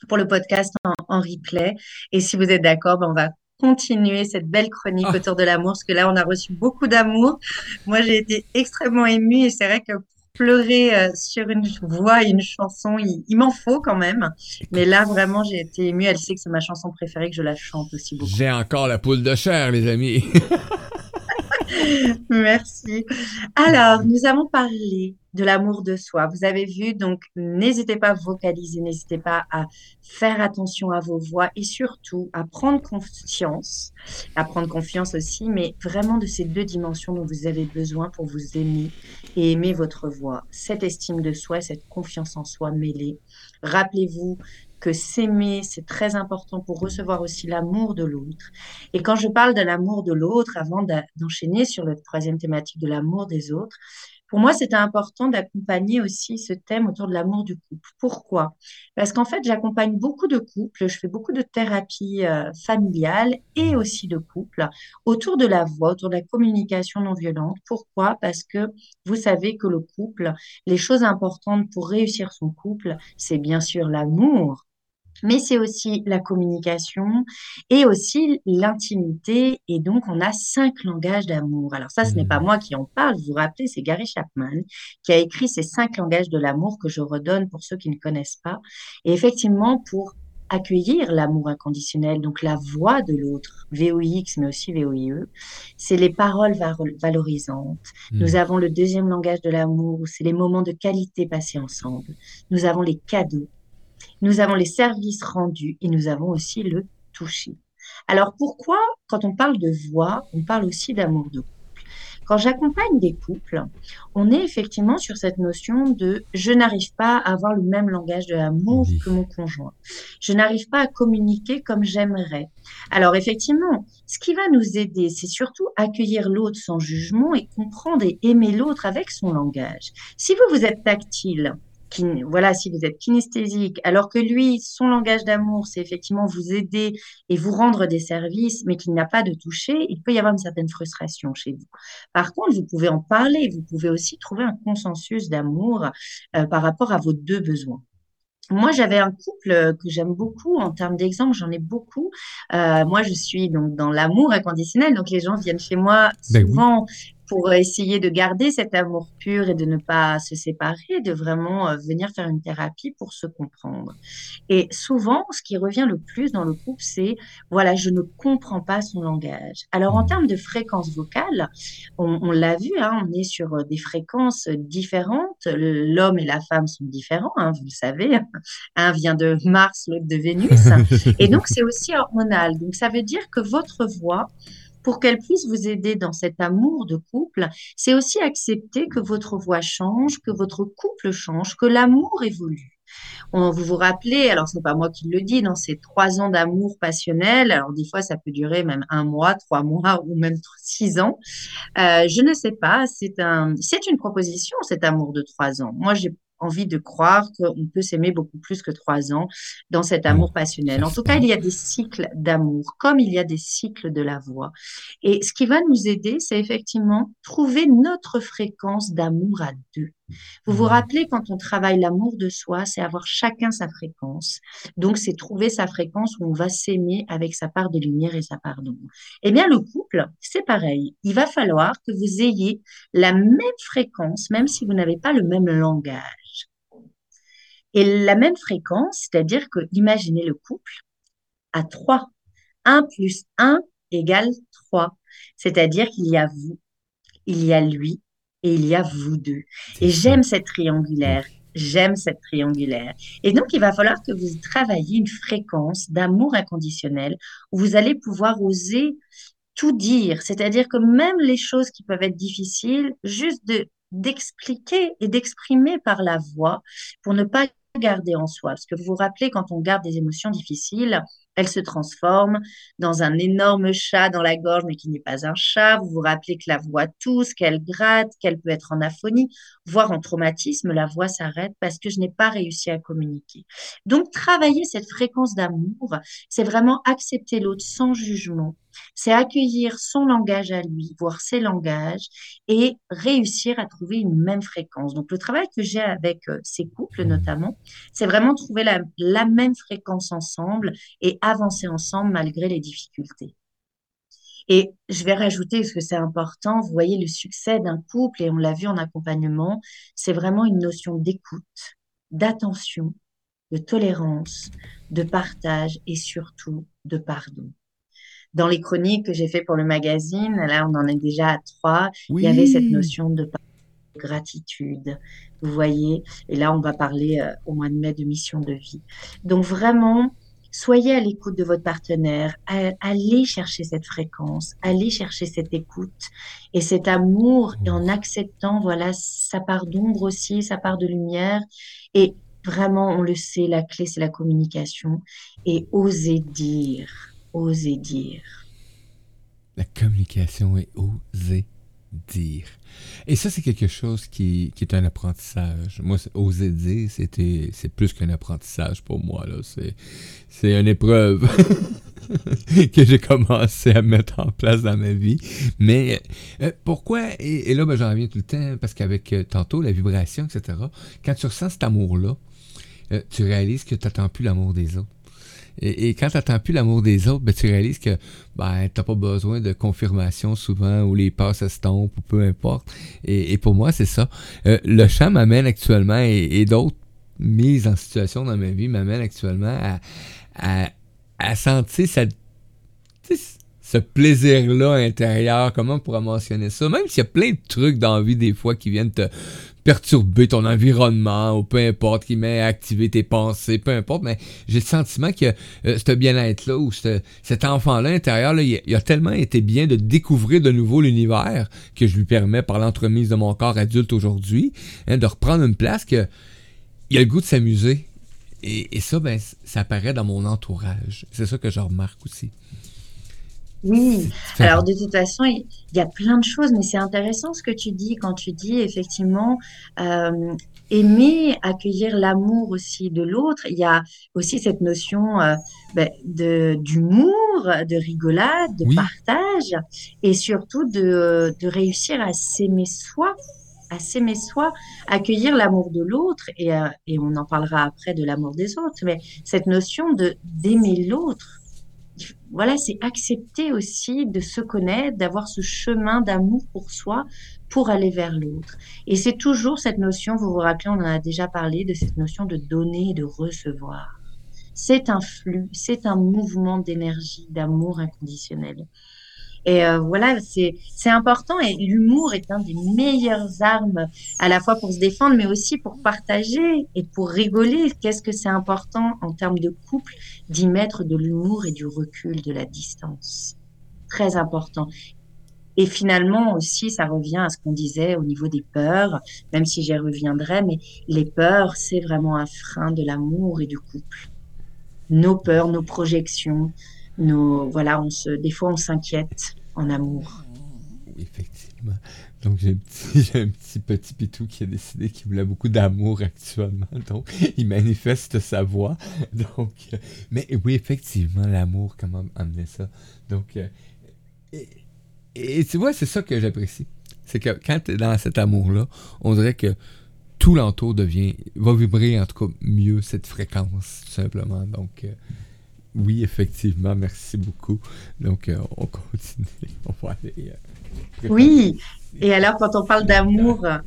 B: pour le podcast en, en replay. Et si vous êtes d'accord, ben on va continuer cette belle chronique ah. autour de l'amour, parce que là, on a reçu beaucoup d'amour. Moi, j'ai été extrêmement émue et c'est vrai que pleurer euh, sur une voix et une chanson, il, m'en faut quand même. Mais là, vraiment, j'ai été émue. Elle sait que c'est ma chanson préférée, que je la chante aussi beaucoup.
A: J'ai encore la poule de chair, les amis.
B: Merci. Alors, nous avons parlé de l'amour de soi. Vous avez vu, donc n'hésitez pas à vocaliser, n'hésitez pas à faire attention à vos voix et surtout à prendre confiance, à prendre confiance aussi, mais vraiment de ces deux dimensions dont vous avez besoin pour vous aimer et aimer votre voix. Cette estime de soi, cette confiance en soi mêlée. Rappelez-vous que s'aimer, c'est très important pour recevoir aussi l'amour de l'autre. Et quand je parle de l'amour de l'autre, avant d'enchaîner sur la troisième thématique de l'amour des autres, pour moi, c'était important d'accompagner aussi ce thème autour de l'amour du couple. Pourquoi? Parce qu'en fait, j'accompagne beaucoup de couples, je fais beaucoup de thérapie euh, familiale et aussi de couples autour de la voix, autour de la communication non violente. Pourquoi? Parce que vous savez que le couple, les choses importantes pour réussir son couple, c'est bien sûr l'amour, mais c'est aussi la communication et aussi l'intimité. Et donc, on a cinq langages d'amour. Alors ça, ce n'est pas mmh. moi qui en parle. Vous vous rappelez, c'est Gary Chapman qui a écrit ces cinq langages de l'amour que je redonne pour ceux qui ne connaissent pas. Et effectivement, pour accueillir l'amour inconditionnel, donc la voix de l'autre, VOIX, mais aussi VOIE, c'est les paroles valorisantes. Mmh. Nous avons le deuxième langage de l'amour, c'est les moments de qualité passés ensemble. Nous avons les cadeaux nous avons les services rendus et nous avons aussi le toucher. Alors pourquoi, quand on parle de voix, on parle aussi d'amour de couple? Quand j'accompagne des couples, on est effectivement sur cette notion de je n'arrive pas à avoir le même langage de l'amour que mon conjoint. Je n'arrive pas à communiquer comme j'aimerais. Alors effectivement, ce qui va nous aider, c'est surtout accueillir l'autre sans jugement et comprendre et aimer l'autre avec son langage. Si vous, vous êtes tactile, voilà, si vous êtes kinesthésique, alors que lui, son langage d'amour, c'est effectivement vous aider et vous rendre des services, mais qu'il n'a pas de toucher, il peut y avoir une certaine frustration chez vous. Par contre, vous pouvez en parler, vous pouvez aussi trouver un consensus d'amour euh, par rapport à vos deux besoins. Moi, j'avais un couple que j'aime beaucoup en termes d'exemple, j'en ai beaucoup. Euh, moi, je suis donc dans l'amour inconditionnel, donc les gens viennent chez moi
A: Ben oui.
B: Pour essayer de garder cet amour pur et de ne pas se séparer, de vraiment euh, venir faire une thérapie pour se comprendre. Et souvent, ce qui revient le plus dans le couple, c'est, voilà, je ne comprends pas son langage. Alors, en
A: Mhm.
B: termes de fréquence vocale, on, on l'a vu, hein, on est sur euh, des fréquences différentes. L'homme et la femme sont différents, hein, vous le savez. Un vient de Mars, l'autre de Vénus. Et donc, c'est aussi hormonal. Donc, ça veut dire que votre voix, pour qu'elle puisse vous aider dans cet amour de couple, c'est aussi accepter que votre voix change, que votre couple change, que l'amour évolue. On, vous vous rappelez, alors c'est pas moi qui le dis, dans ces trois ans d'amour passionnel, alors des fois ça peut durer même un mois, trois mois ou même six ans. Euh, je ne sais pas, c'est un, c'est une proposition cet amour de trois ans. Moi j'ai envie de croire qu'on peut s'aimer beaucoup plus que trois ans dans cet amour passionnel. En tout cas, il y a des cycles d'amour, comme il y a des cycles de la voix. Et ce qui va nous aider, c'est effectivement trouver notre fréquence d'amour à deux. Vous vous rappelez, quand on travaille l'amour de soi, c'est avoir chacun sa fréquence. Donc, c'est trouver sa fréquence où on va s'aimer avec sa part de lumière et sa part d'ombre. Eh bien, le couple, c'est pareil. Il va falloir que vous ayez la même fréquence, même si vous n'avez pas le même langage. Et la même fréquence, c'est-à-dire que, imaginez le couple à trois. 1 plus 1 égale 3. C'est-à-dire qu'il y a vous, il y a lui et il y a vous deux. Et j'aime cette triangulaire. J'aime cette triangulaire. Et donc, il va falloir que vous travailliez une fréquence d'amour inconditionnel où vous allez pouvoir oser tout dire. C'est-à-dire que même les choses qui peuvent être difficiles, juste de, d'expliquer et d'exprimer par la voix pour ne pas garder en soi. Parce que vous vous rappelez, quand on garde des émotions difficiles, elles se transforment dans un énorme chat dans la gorge, mais qui n'est pas un chat. Vous vous rappelez que la voix tousse, qu'elle gratte, qu'elle peut être en aphonie, voire en traumatisme, la voix s'arrête parce que je n'ai pas réussi à communiquer. Donc, travailler cette fréquence d'amour, c'est vraiment accepter l'autre sans jugement. C'est accueillir son langage à lui, voir ses langages et réussir à trouver une même fréquence. Donc, le travail que j'ai avec euh, ces couples notamment, c'est vraiment trouver la, la même fréquence ensemble et avancer ensemble malgré les difficultés. Et je vais rajouter, parce que c'est important, vous voyez, le succès d'un couple, et on l'a vu en accompagnement, c'est vraiment une notion d'écoute, d'attention, de tolérance, de partage et surtout de pardon. Dans les chroniques que j'ai fait pour le magazine, là on en est déjà à trois, il y avait cette notion de gratitude, vous voyez, et là on va parler euh, au mois de mai de mission de vie. Donc vraiment, soyez à l'écoute de votre partenaire, allez chercher cette fréquence, allez chercher cette écoute et cet amour, et en acceptant, voilà, sa part d'ombre aussi, sa part de lumière, et vraiment, on le sait, la clé c'est la communication, et oser dire, oser dire.
A: La communication est oser dire. Et ça, c'est quelque chose qui, est un apprentissage. Moi, oser dire, c'était, c'est plus qu'un apprentissage pour moi. Là. C'est, c'est une épreuve que j'ai commencé à mettre en place dans ma vie. Mais euh, pourquoi, et, et là, ben, j'en reviens tout le temps, parce qu'avec euh, tantôt, la vibration, etc., quand tu ressens cet amour-là, euh, tu réalises que tu n'attends plus l'amour des autres. Et, quand tu n'attends plus l'amour des autres, ben, tu réalises que ben, tu n'as pas besoin de confirmation souvent ou les passes s'estompent ou peu importe. Et, pour moi, c'est ça. Euh, le chant m'amène actuellement et, d'autres mises en situation dans ma vie m'amènent actuellement à, à, à sentir cette, ce plaisir-là intérieur. Comment on pourrait mentionner ça? Même s'il y a plein de trucs dans la vie des fois qui viennent te perturber ton environnement ou peu importe, qui met à activer tes pensées, peu importe, mais j'ai le sentiment que euh, ce bien-être-là ou ce- cet enfant-là intérieur, là, il, a, tellement été bien de découvrir de nouveau l'univers que je lui permets par l'entremise de mon corps adulte aujourd'hui, hein, de reprendre une place que il a le goût de s'amuser. Et, et ça, ben, ça apparaît dans mon entourage. C'est ça que je remarque aussi.
B: Oui, alors de toute façon, il y a plein de choses, mais c'est intéressant ce que tu dis quand tu dis effectivement euh, aimer, accueillir l'amour aussi de l'autre. Il y a aussi cette notion euh, ben, de d'humour, de rigolade, de
A: Oui,
B: partage, et surtout de, de réussir à s'aimer soi, à s'aimer soi, accueillir l'amour de l'autre, et, euh, et on en parlera après de l'amour des autres, mais cette notion de d'aimer l'autre voilà, c'est accepter aussi de se connaître, d'avoir ce chemin d'amour pour soi pour aller vers l'autre. Et c'est toujours cette notion, vous vous rappelez, on en a déjà parlé, de cette notion de donner et de recevoir. C'est un flux, c'est un mouvement d'énergie, d'amour inconditionnel. Et euh, voilà, c'est c'est important et l'humour est un des meilleures armes à la fois pour se défendre, mais aussi pour partager et pour rigoler. Qu'est-ce que c'est important en termes de couple d'y mettre de l'humour et du recul, de la distance? Très important. Et finalement aussi, ça revient à ce qu'on disait au niveau des peurs, même si j'y reviendrai, mais les peurs, c'est vraiment un frein de l'amour et du couple. Nos peurs, nos projections, nos, voilà, on se, des fois on s'inquiète en amour.
A: oui, effectivement. Donc, j'ai un petit, petit pitou qui a décidé qu'il voulait beaucoup d'amour actuellement. Donc, il manifeste sa voix. Donc, euh, mais oui, effectivement, l'amour, comment amener ça? Donc, euh, et, tu vois, c'est ça que j'apprécie. C'est que quand tu dans cet amour-là, on dirait que tout l'entour devient, va vibrer en tout cas mieux cette fréquence, tout simplement. Donc, euh, oui, effectivement, merci beaucoup. Donc, euh, on continue. On va aller euh.
B: Oui. Et alors, quand on parle d'amour, euh,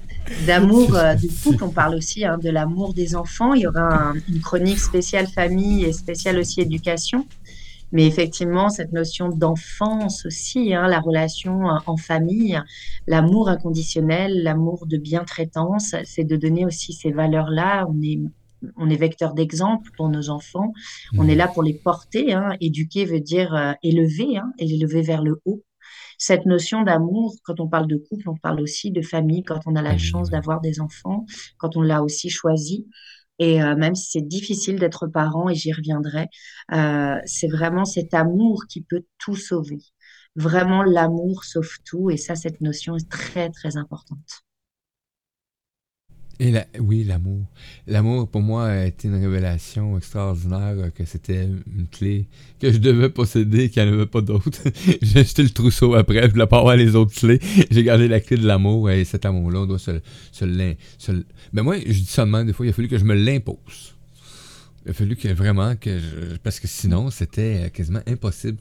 B: d'amour euh, du couple, on parle aussi hein, de l'amour des enfants. Il y aura un- une chronique spéciale famille et spéciale aussi éducation. Mais effectivement, cette notion d'enfance aussi, hein, la relation en famille, l'amour inconditionnel, l'amour de bientraitance, c'est de donner aussi ces valeurs-là. On est, on est vecteur d'exemple pour nos enfants. On est
A: Mhm.
B: là pour les porter. Hein. Éduquer veut dire euh, élever, hein, et l'élever vers le haut. Cette notion d'amour, quand on parle de couple, on parle aussi de famille, quand on a la chance d'avoir des enfants, quand on l'a aussi choisi. Et euh, même si c'est difficile d'être parent, et j'y reviendrai, euh, c'est vraiment cet amour qui peut tout sauver. Vraiment, l'amour sauve tout. Et ça, cette notion est très, très importante.
A: Et oui, l'amour. L'amour, pour moi, a été une révélation extraordinaire, euh, que c'était une clé que je devais posséder, qu'il n'y en avait pas d'autre. J'ai acheté le trousseau après, je voulais pas avoir les autres clés. J'ai gardé la clé de l'amour, et cet amour-là, on doit se, se l'im- se l- Ben moi, je dis même, des fois, il a fallu que je me l'impose. Il a fallu que vraiment que je... Parce que sinon, c'était quasiment impossible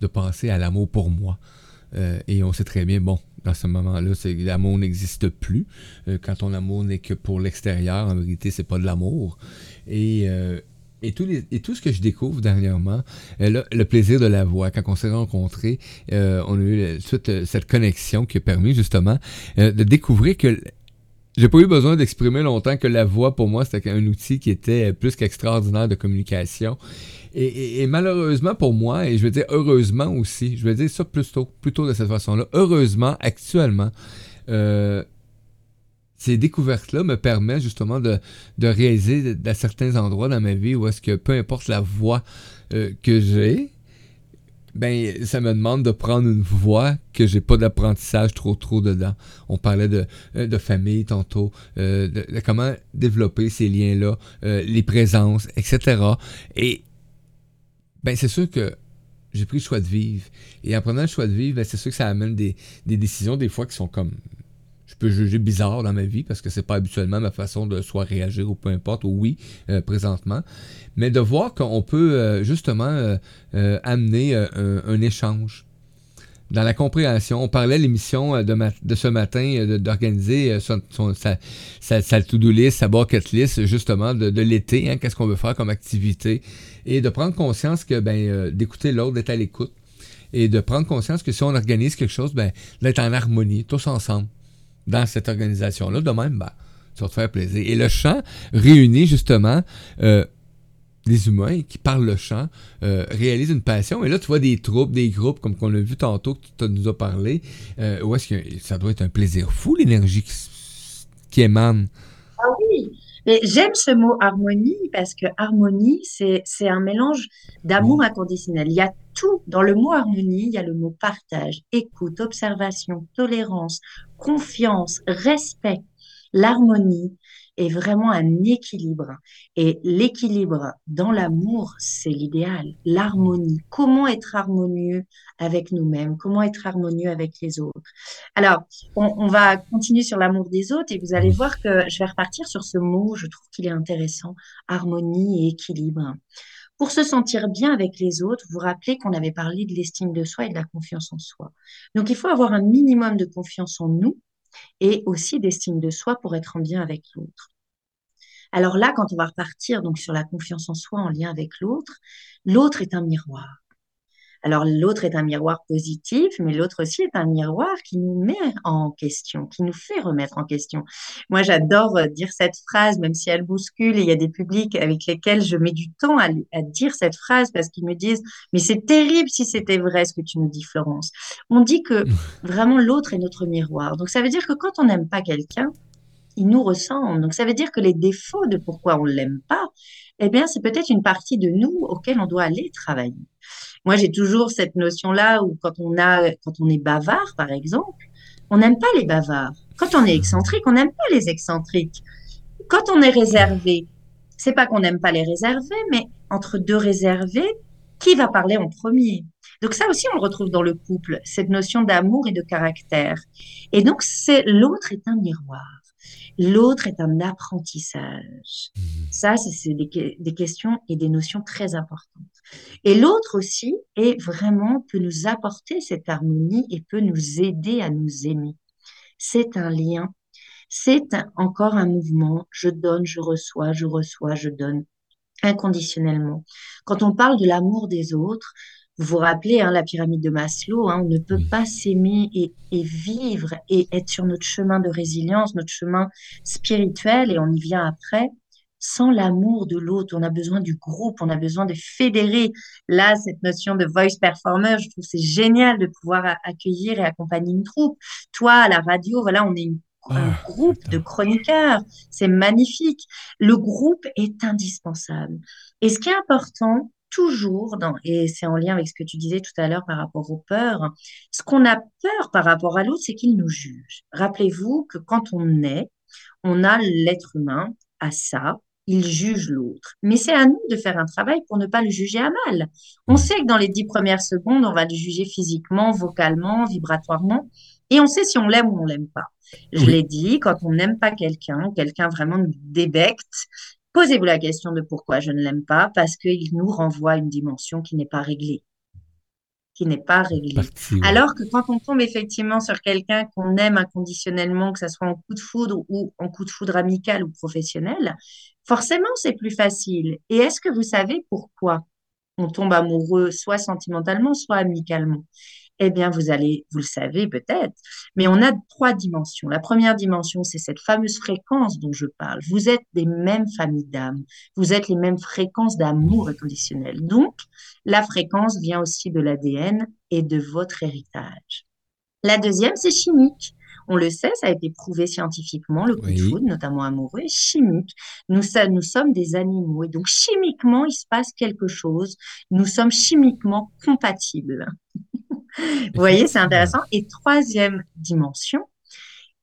A: de penser à l'amour pour moi. Euh, et on sait très bien, bon, dans ce moment-là, c'est l'amour n'existe plus. Euh, quand ton amour n'est que pour l'extérieur, en vérité, c'est pas de l'amour. Et, euh, tout et tout ce que je découvre dernièrement, euh, là, le plaisir de la voix, quand on s'est rencontrés, on a eu toute cette connexion qui a permis justement de découvrir que j'ai pas eu besoin d'exprimer longtemps que la voix, pour moi, c'était un outil qui était plus qu'extraordinaire de communication. Et, malheureusement pour moi, et je veux dire heureusement aussi, je vais dire ça plutôt, plutôt de cette façon-là, heureusement, actuellement, euh, ces découvertes-là me permettent justement de, de réaliser à certains endroits dans ma vie où est-ce que peu importe la voix euh, que j'ai, ben, ça me demande de prendre une voie que j'ai pas d'apprentissage trop trop dedans. On parlait de, euh, de famille tantôt, de, comment développer ces liens-là, les présences, etc. Et ben c'est sûr que j'ai pris le choix de vivre. Et en prenant le choix de vivre, ben, c'est sûr que ça amène des, des décisions des fois qui sont comme je peux juger bizarre dans ma vie parce que c'est pas habituellement ma façon de soit réagir ou peu importe, ou oui, euh, présentement. Mais de voir qu'on peut euh, justement euh, amener un, échange dans la compréhension. On parlait l'émission de, ce matin d'organiser sa, sa, sa to-do list, sa bucket list, justement, de, de l'été, hein, qu'est-ce qu'on veut faire comme activité, et de prendre conscience que, ben, euh, d'écouter l'autre, d'être à l'écoute, et de prendre conscience que si on organise quelque chose, ben, d'être en harmonie, tous ensemble, dans cette organisation-là, de même, ben, ça va te faire plaisir. Et le chant réunit, justement, euh, des humains qui parlent le chant, euh, réalisent une passion. Et là, tu vois des troupes, des groupes, comme qu'on a vu tantôt, que tu nous as parlé, où est-ce que ça doit être un plaisir fou, l'énergie qui émane.
B: Ah oui, j'aime ce mot harmonie parce que harmonie, c'est, c'est un mélange d'amour inconditionnel. Il y a tout dans le mot harmonie, il y a le mot partage, écoute, observation, tolérance, confiance, respect. L'harmonie, est vraiment un équilibre. Et l'équilibre dans l'amour, c'est l'idéal, l'harmonie. Comment être harmonieux avec nous-mêmes, comment être harmonieux avec les autres? Alors, on, va continuer sur l'amour des autres et vous allez voir que je vais repartir sur ce mot, je trouve qu'il est intéressant, harmonie et équilibre. Pour se sentir bien avec les autres, vous rappelez qu'on avait parlé de l'estime de soi et de la confiance en soi. Donc, il faut avoir un minimum de confiance en nous et aussi d'estime de soi pour être en bien avec l'autre. Alors là, quand on va repartir donc sur la confiance en soi en lien avec l'autre, l'autre est un miroir. Alors l'autre est un miroir positif, mais l'autre aussi est un miroir qui nous met en question, qui nous fait remettre en question. Moi, j'adore euh, dire cette phrase, même si elle bouscule, et il y a des publics avec lesquels je mets du temps à, à dire cette phrase parce qu'ils me disent, mais c'est terrible si c'était vrai ce que tu nous dis, Florence. On dit que vraiment l'autre est notre miroir. Donc ça veut dire que quand on n'aime pas quelqu'un, il nous ressemble. Donc ça veut dire que les défauts de pourquoi on l'aime pas, eh bien c'est peut-être une partie de nous auquel on doit aller travailler. Moi j'ai toujours cette notion là où quand on a quand on est bavard par exemple, on n'aime pas les bavards. Quand on est excentrique, on n'aime pas les excentriques. Quand on est réservé, c'est pas qu'on n'aime pas les réservés, mais entre deux réservés, qui va parler en premier? Donc ça aussi, on le retrouve dans le couple, cette notion d'amour et de caractère. Et donc, c'est l'autre est un miroir. L'autre est un apprentissage. Mmh. Ça, c'est des, questions et des notions très importantes. Et l'autre aussi est vraiment, peut nous apporter cette harmonie et peut nous aider à nous aimer. C'est un lien. C'est encore un mouvement. Je donne, je reçois, je reçois, je donne inconditionnellement. Quand on parle de l'amour des autres, vous vous rappelez hein, la pyramide de Maslow, hein, on ne peut pas s'aimer et, vivre et être sur notre chemin de résilience, notre chemin spirituel, et on y vient après, sans l'amour de l'autre. On a besoin du groupe, on a besoin de fédérer. Là, cette notion de voice performer, je trouve c'est génial de pouvoir accueillir et accompagner une troupe. Toi, à la radio, voilà, on est un ah, groupe de chroniqueurs. C'est magnifique. Le groupe est indispensable. Et ce qui est important, toujours dans, et c'est en lien avec ce que tu disais tout à l'heure par rapport aux peurs, ce qu'on a peur par rapport à l'autre, c'est qu'il nous juge. Rappelez-vous que quand on est, on a l'être humain à ça, il juge l'autre. Mais c'est à nous de faire un travail pour ne pas le juger à mal. On sait que dans les dix premières secondes, on va le juger physiquement, vocalement, vibratoirement, et on sait si on l'aime ou on l'aime pas. Je l'ai dit, quand on n'aime pas quelqu'un, quelqu'un vraiment nous débecte, Posez-vous la question de pourquoi je ne l'aime pas, parce qu'il nous renvoie à une dimension qui n'est pas réglée. Qui n'est pas réglée. Alors que quand on tombe effectivement sur quelqu'un qu'on aime inconditionnellement, que ce soit en coup de foudre ou en coup de foudre amical ou professionnel, forcément c'est plus facile. Et est-ce que vous savez pourquoi on tombe amoureux, soit sentimentalement, soit amicalement? Eh bien, vous allez, vous le savez peut-être, mais on a trois dimensions. La première dimension, c'est cette fameuse fréquence dont je parle. Vous êtes des mêmes familles d'âmes. Vous êtes les mêmes fréquences d'amour inconditionnel. Donc, la fréquence vient aussi de l'ADN et de votre héritage. La deuxième, c'est chimique. On le sait, ça a été prouvé scientifiquement, le coup de foudre, notamment amoureux, est chimique. Nous, ça, nous sommes des animaux et donc chimiquement, il se passe quelque chose. Nous sommes chimiquement compatibles. Vous voyez, c'est intéressant. Et troisième dimension,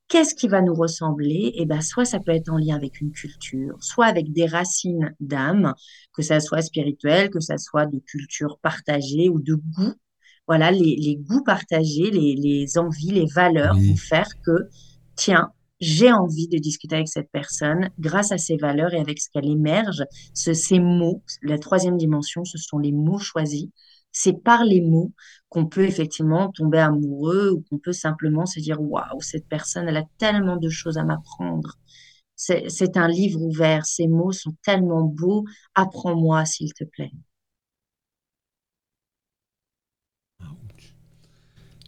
B: qu'est-ce qui va nous ressembler? Eh bien, soit ça peut être en lien avec une culture, soit avec des racines d'âme, que ça soit spirituel, que ça soit de culture partagée ou de goût. Voilà, les, goûts partagés, les, envies, les valeurs vont faire que, tiens, j'ai envie de discuter avec cette personne grâce à ses valeurs et avec ce qu'elle émerge, ces mots. La troisième dimension, ce sont les mots choisis c'est par les mots qu'on peut effectivement tomber amoureux ou qu'on peut simplement se dire waouh, cette personne, elle a tellement de choses à m'apprendre. C'est un livre ouvert, ces mots sont tellement beaux, apprends-moi s'il te plaît.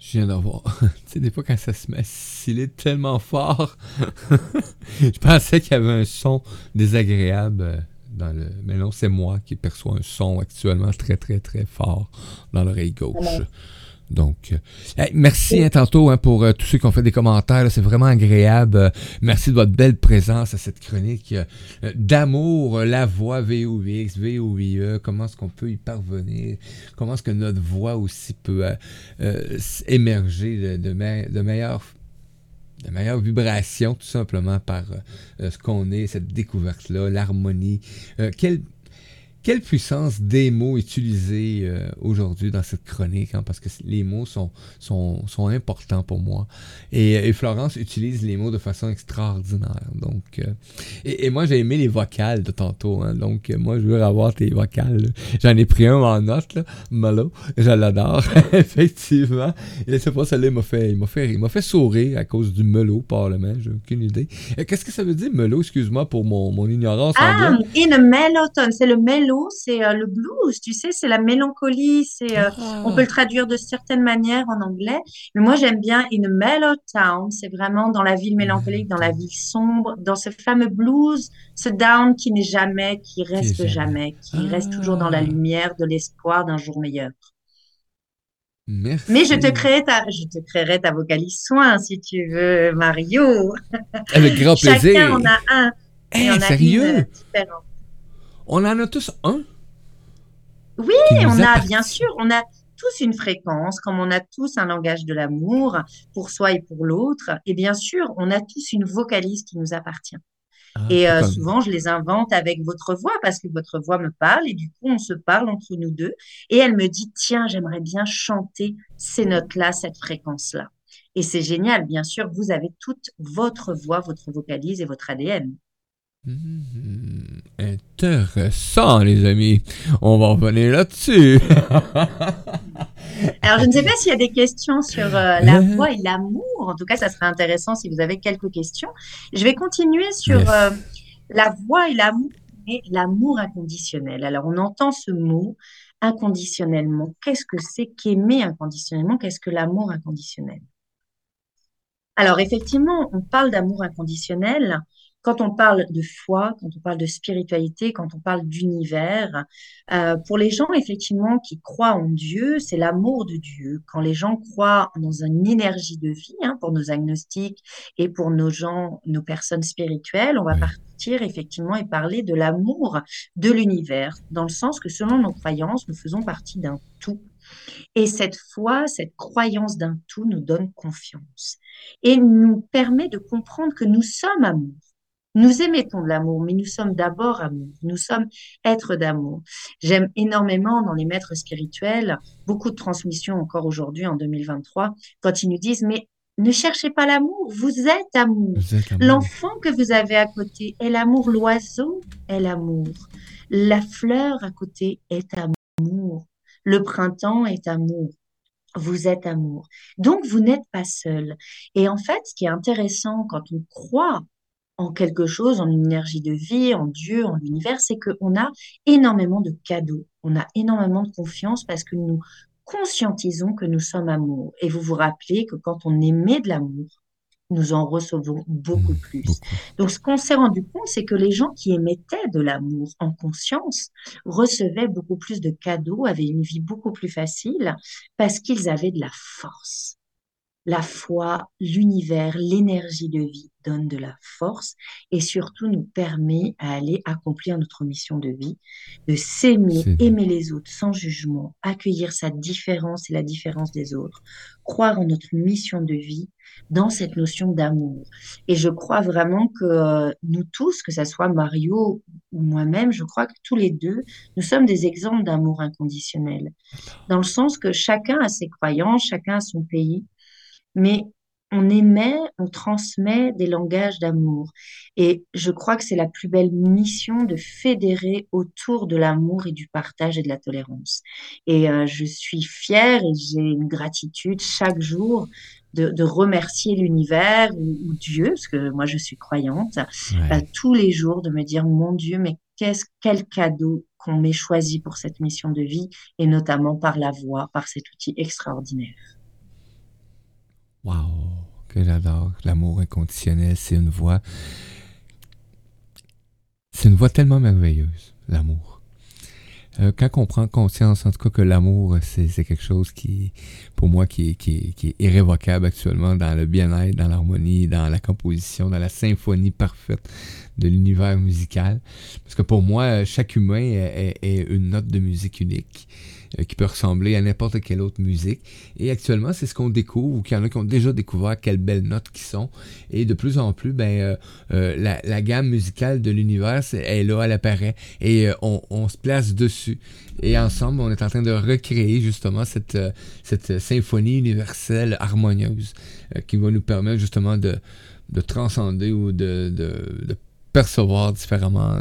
A: Je viens d'avoir. tu sais, des fois, quand ça se met à tellement fort, je pensais qu'il y avait un son désagréable mais non, c'est moi qui perçois un son actuellement très, très, très fort dans l'oreille gauche. Donc, euh, merci hein, tantôt hein, pour euh, tous ceux qui ont fait des commentaires. C'est vraiment agréable. Euh, merci de votre belle présence à cette chronique d'amour, la voix VOVX, VOVE. Comment est-ce qu'on peut y parvenir? Comment est-ce que notre voix aussi peut émerger de, de, de meilleures de meilleures vibrations, tout simplement par ce qu'on est, cette découverte-là, l'harmonie. quelle quelle puissance des mots utilisés euh, aujourd'hui dans cette chronique, hein, parce que les mots sont, sont, sont importants pour moi. Et, Florence utilise les mots de façon extraordinaire. Donc, euh, et, moi, j'ai aimé les vocales de tantôt. Hein, donc, moi, je veux avoir tes vocales. J'en ai pris un en note, là, Malo. Je l'adore, effectivement. Et c'est pas, celle-là, il m'a fait, il m'a fait, il m'a fait sourire à cause du melo, probablement. J'ai aucune idée. Qu'est-ce que ça veut dire, melo, excuse-moi, pour mon, mon ignorance
B: ah, in a melotone, c'est le c'est euh, le blues, tu sais, c'est la mélancolie, c'est, euh, on peut le ah. traduire de certaines manières en anglais, mais moi j'aime bien In a Mellow Town, c'est vraiment dans la ville mélancolique, dans la ville sombre, dans ce fameux blues, ce down qui n'est jamais, qui reste jamais, qui reste toujours dans la ah. lumière de l'espoir d'un jour meilleur.
A: Merci.
B: Mais je te créerai ta, je te créerai ta vocalise soin si tu veux, Mario.
A: Avec grand plaisir.
B: Chacun en a un.
A: Eh, sérieux? On en a tous un?
B: Oui, on a, bien sûr, on a tous une fréquence, comme on a tous un langage de l'amour pour soi et pour l'autre. Et bien sûr, on a tous une vocalise qui nous appartient. Ah, et euh, souvent, je les invente avec votre voix parce que votre voix me parle et du coup, on se parle entre nous deux. Et elle me dit, tiens, j'aimerais bien chanter ces notes-là, cette fréquence-là. Et c'est génial, bien sûr, vous avez toute votre voix, votre vocalise et votre ADN.
A: Hmm, intéressant, les amis. On va revenir là-dessus.
B: Alors, je ne sais pas s'il y a des questions sur euh, la voix et l'amour. En tout cas, ça serait intéressant si vous avez quelques questions. Je vais continuer sur euh, la voix et l'amour, et l'amour inconditionnel. Alors, on entend ce mot inconditionnellement. Qu'est-ce que c'est qu'aimer inconditionnellement? Qu'est-ce que l'amour inconditionnel? Alors, effectivement, on parle d'amour inconditionnel quand on parle de foi, quand on parle de spiritualité, quand on parle d'univers, euh, pour les gens effectivement qui croient en Dieu, c'est l'amour de Dieu. Quand les gens croient dans une énergie de vie, hein, pour nos agnostiques et pour nos gens, nos personnes spirituelles, on va partir effectivement et parler de l'amour de l'univers, dans le sens que selon nos croyances, nous faisons partie d'un tout. Et cette foi, cette croyance d'un tout nous donne confiance et nous permet de comprendre que nous sommes amour. Nous émettons de l'amour, mais nous sommes d'abord amour. Nous sommes êtres d'amour. J'aime énormément dans les maîtres spirituels, beaucoup de transmissions encore aujourd'hui en 2023, quand ils nous disent, mais ne cherchez pas l'amour, vous êtes amour. L'enfant que vous avez à côté est l'amour, l'oiseau est l'amour, la fleur à côté est amour, le printemps est amour. Vous êtes amour. Donc, vous n'êtes pas seul. Et en fait, ce qui est intéressant quand on croit en quelque chose, en une énergie de vie, en Dieu, en l'univers, c'est qu'on a énormément de cadeaux, on a énormément de confiance parce que nous conscientisons que nous sommes amour. Et vous vous rappelez que quand on émet de l'amour, nous en recevons beaucoup mmh, plus. Donc, ce qu'on s'est rendu compte, c'est que les gens qui émettaient de l'amour en conscience recevaient beaucoup plus de cadeaux, avaient une vie beaucoup plus facile parce qu'ils avaient de la force la foi, l'univers, l'énergie de vie donne de la force et surtout nous permet à aller accomplir notre mission de vie, de s'aimer, aimer les autres sans jugement, accueillir sa différence et la différence des autres, croire en notre mission de vie dans cette notion d'amour. Et je crois vraiment que euh, nous tous, que ce soit Mario ou moi-même, je crois que tous les deux, nous sommes des exemples d'amour inconditionnel, dans le sens que chacun a ses croyances, chacun a son pays, mais on émet, on transmet des langages d'amour. Et je crois que c'est la plus belle mission de fédérer autour de l'amour et du partage et de la tolérance. Et euh, je suis fière et j'ai une gratitude chaque jour de, remercier l'univers ou, Dieu, parce que moi je suis croyante, euh, tous les jours de me dire, mon Dieu, mais qu'est-ce, quel cadeau qu'on m'ait choisi pour cette mission de vie, et notamment par la voix, par cet outil extraordinaire.
A: Waouh, que j'adore. L'amour inconditionnel, c'est une voix. C'est une voix tellement merveilleuse, l'amour. Euh, quand on prend conscience, en tout cas, que l'amour, c'est quelque chose qui, pour moi, qui est irrévocable actuellement dans le bien-être, dans l'harmonie, dans la composition, dans la symphonie parfaite de l'univers musical. Parce que pour moi, chaque humain est une note de musique unique. Euh, qui peut ressembler à n'importe quelle autre musique. Et actuellement, c'est ce qu'on découvre, ou qu'il y en a qui ont déjà découvert quelles belles notes qui sont. Et de plus en plus, ben, euh, euh, la, gamme musicale de l'univers est là, elle apparaît. Et on, se place dessus. Et ensemble, on est en train de recréer justement cette, cette symphonie universelle harmonieuse qui va nous permettre justement de, de transcender ou de, de percevoir différemment,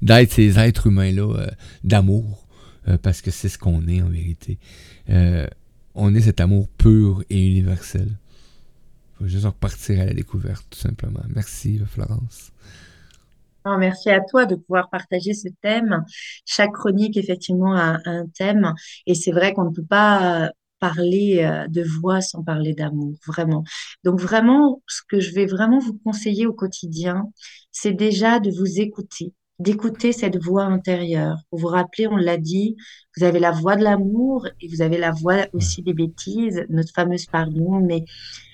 A: d'être ces êtres humains-là d'amour euh, parce que c'est ce qu'on est en vérité. Euh, on est cet amour pur et universel. Il faut juste repartir à la découverte, tout simplement. Merci, Florence.
B: merci à toi de pouvoir partager ce thème. Chaque chronique, effectivement, a un thème. Et c'est vrai qu'on ne peut pas parler euh, de voix sans parler d'amour, vraiment. Donc vraiment, ce que je vais vraiment vous conseiller au quotidien, c'est déjà de vous écouter, d'écouter cette voix intérieure. Vous vous rappelez, on l'a dit, vous avez la voix de l'amour et vous avez la voix aussi des bêtises, notre fameuse pardon, mais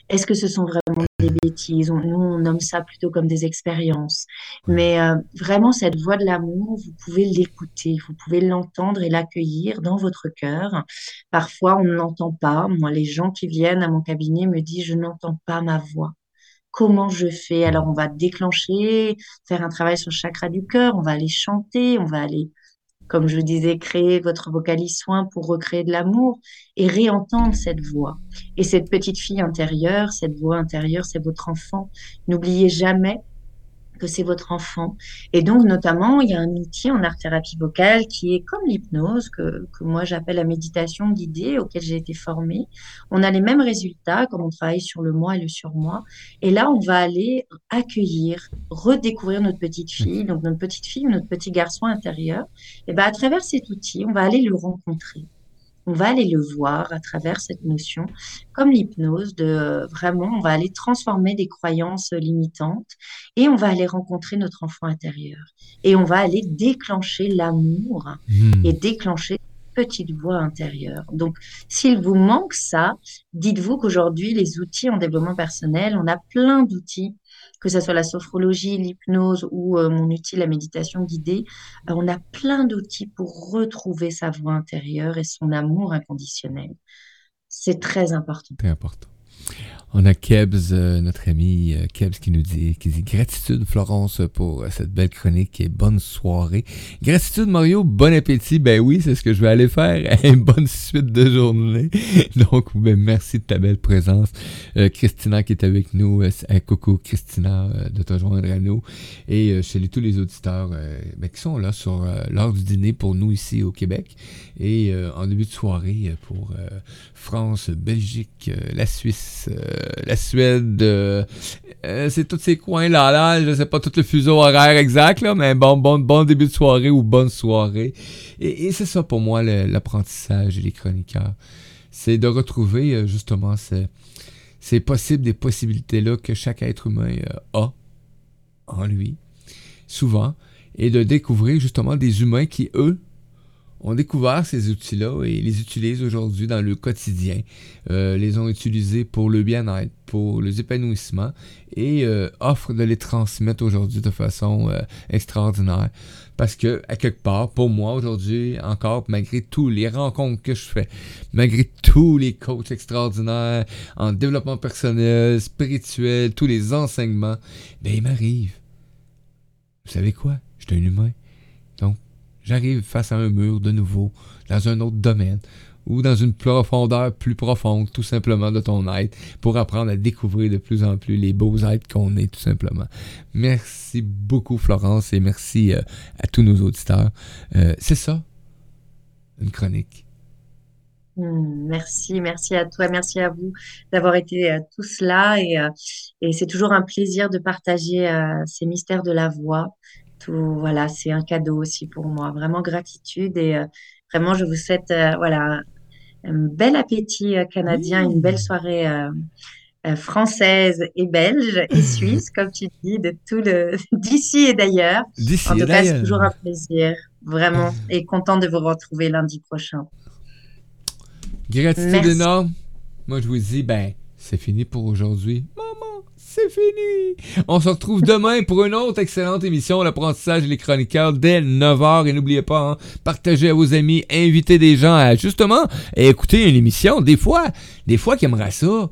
B: est-ce que ce sont vraiment des bêtises? Nous, on nomme ça plutôt comme des expériences. Mais euh, vraiment, cette voix de l'amour, vous pouvez l'écouter, vous pouvez l'entendre et l'accueillir dans votre cœur. Parfois, on ne l'entend pas. Moi, les gens qui viennent à mon cabinet me disent, je n'entends pas ma voix comment je fais Alors, on va déclencher, faire un travail sur le chakra du cœur, on va aller chanter, on va aller, comme je disais, créer votre vocalise soin pour recréer de l'amour et réentendre cette voix. Et cette petite fille intérieure, cette voix intérieure, c'est votre enfant. N'oubliez jamais que c'est votre enfant. Et donc, notamment, il y a un outil en art-thérapie vocale qui est comme l'hypnose, que, que, moi j'appelle la méditation guidée, auquel j'ai été formée. On a les mêmes résultats comme on travaille sur le moi et le surmoi. Et là, on va aller accueillir, redécouvrir notre petite fille, donc notre petite fille ou notre petit garçon intérieur. Et ben, à travers cet outil, on va aller le rencontrer on va aller le voir à travers cette notion, comme l'hypnose, de vraiment, on va aller transformer des croyances limitantes et on va aller rencontrer notre enfant intérieur. Et on va aller déclencher l'amour hmm. et déclencher petite voix intérieure. Donc, s'il vous manque ça, dites-vous qu'aujourd'hui, les outils en développement personnel, on a plein d'outils que ce soit la sophrologie, l'hypnose ou euh, mon outil, la méditation guidée, euh, on a plein d'outils pour retrouver sa voix intérieure et son amour inconditionnel. C'est très important.
A: Très important. On a Kebs, euh, notre ami euh, Kebs, qui nous dit, qui dit gratitude Florence pour euh, cette belle chronique et bonne soirée. Gratitude Mario, bon appétit. Ben oui, c'est ce que je vais aller faire. Bonne suite de journée. Donc, ben merci de ta belle présence. Christina qui est avec nous. coucou Christina de te joindre à nous. Et salue tous les auditeurs ben, qui sont là sur l'heure du dîner pour nous ici au Québec. Et en début de soirée pour France, Belgique, la Suisse. Euh, la Suède, euh, euh, c'est tous ces coins-là, là, je sais pas tout le fuseau horaire exact, là, mais bon, bon, bon début de soirée ou bonne soirée. Et, c'est ça pour moi l'apprentissage les chroniqueurs. C'est de retrouver justement ces, possibles, des possibilités-là que chaque être humain a en lui, souvent, et de découvrir justement des humains qui, eux, ont découvert ces outils-là et les utilisent aujourd'hui dans le quotidien. Euh, les ont utilisés pour le bien-être, pour les épanouissements et euh, offrent de les transmettre aujourd'hui de façon euh, extraordinaire. Parce que, à quelque part, pour moi aujourd'hui, encore, malgré tous les rencontres que je fais, malgré tous les coachs extraordinaires en développement personnel, spirituel, tous les enseignements, ben il m'arrive. Vous savez quoi? Je suis un humain j'arrive face à un mur de nouveau, dans un autre domaine, ou dans une profondeur plus profonde, tout simplement, de ton être, pour apprendre à découvrir de plus en plus les beaux êtres qu'on est, tout simplement. Merci beaucoup, Florence, et merci euh, à tous nos auditeurs. Euh, c'est ça, une chronique.
B: Hmm, merci, merci à toi, merci à vous d'avoir été euh, tous là et, et c'est toujours un plaisir de partager ces mystères de la voix voilà, c'est un cadeau aussi pour moi. Vraiment gratitude et euh, vraiment, je vous souhaite euh, voilà, un bel appétit euh, canadien, une belle soirée euh, française et belge et suisse, comme tu dis, de tout le d'ici et d'ailleurs.
A: D'ici
B: En tout cas, c'est toujours un plaisir, vraiment, et content de vous retrouver lundi prochain.
A: Gratitude énorme. Moi, je vous dis, ben, c'est fini pour aujourd'hui. Maman, c'est fini. On se retrouve demain pour une autre excellente émission, l'apprentissage et les chroniqueurs, dès 9h. Et n'oubliez pas, hein, partagez à vos amis, invitez des gens à, justement, écouter une émission. Des fois, des fois qui aimeraient ça.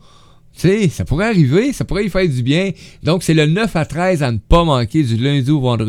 A: Tu sais, ça pourrait arriver, ça pourrait y faire du bien. Donc, c'est le 9 à 13 à ne pas manquer du lundi au vendredi.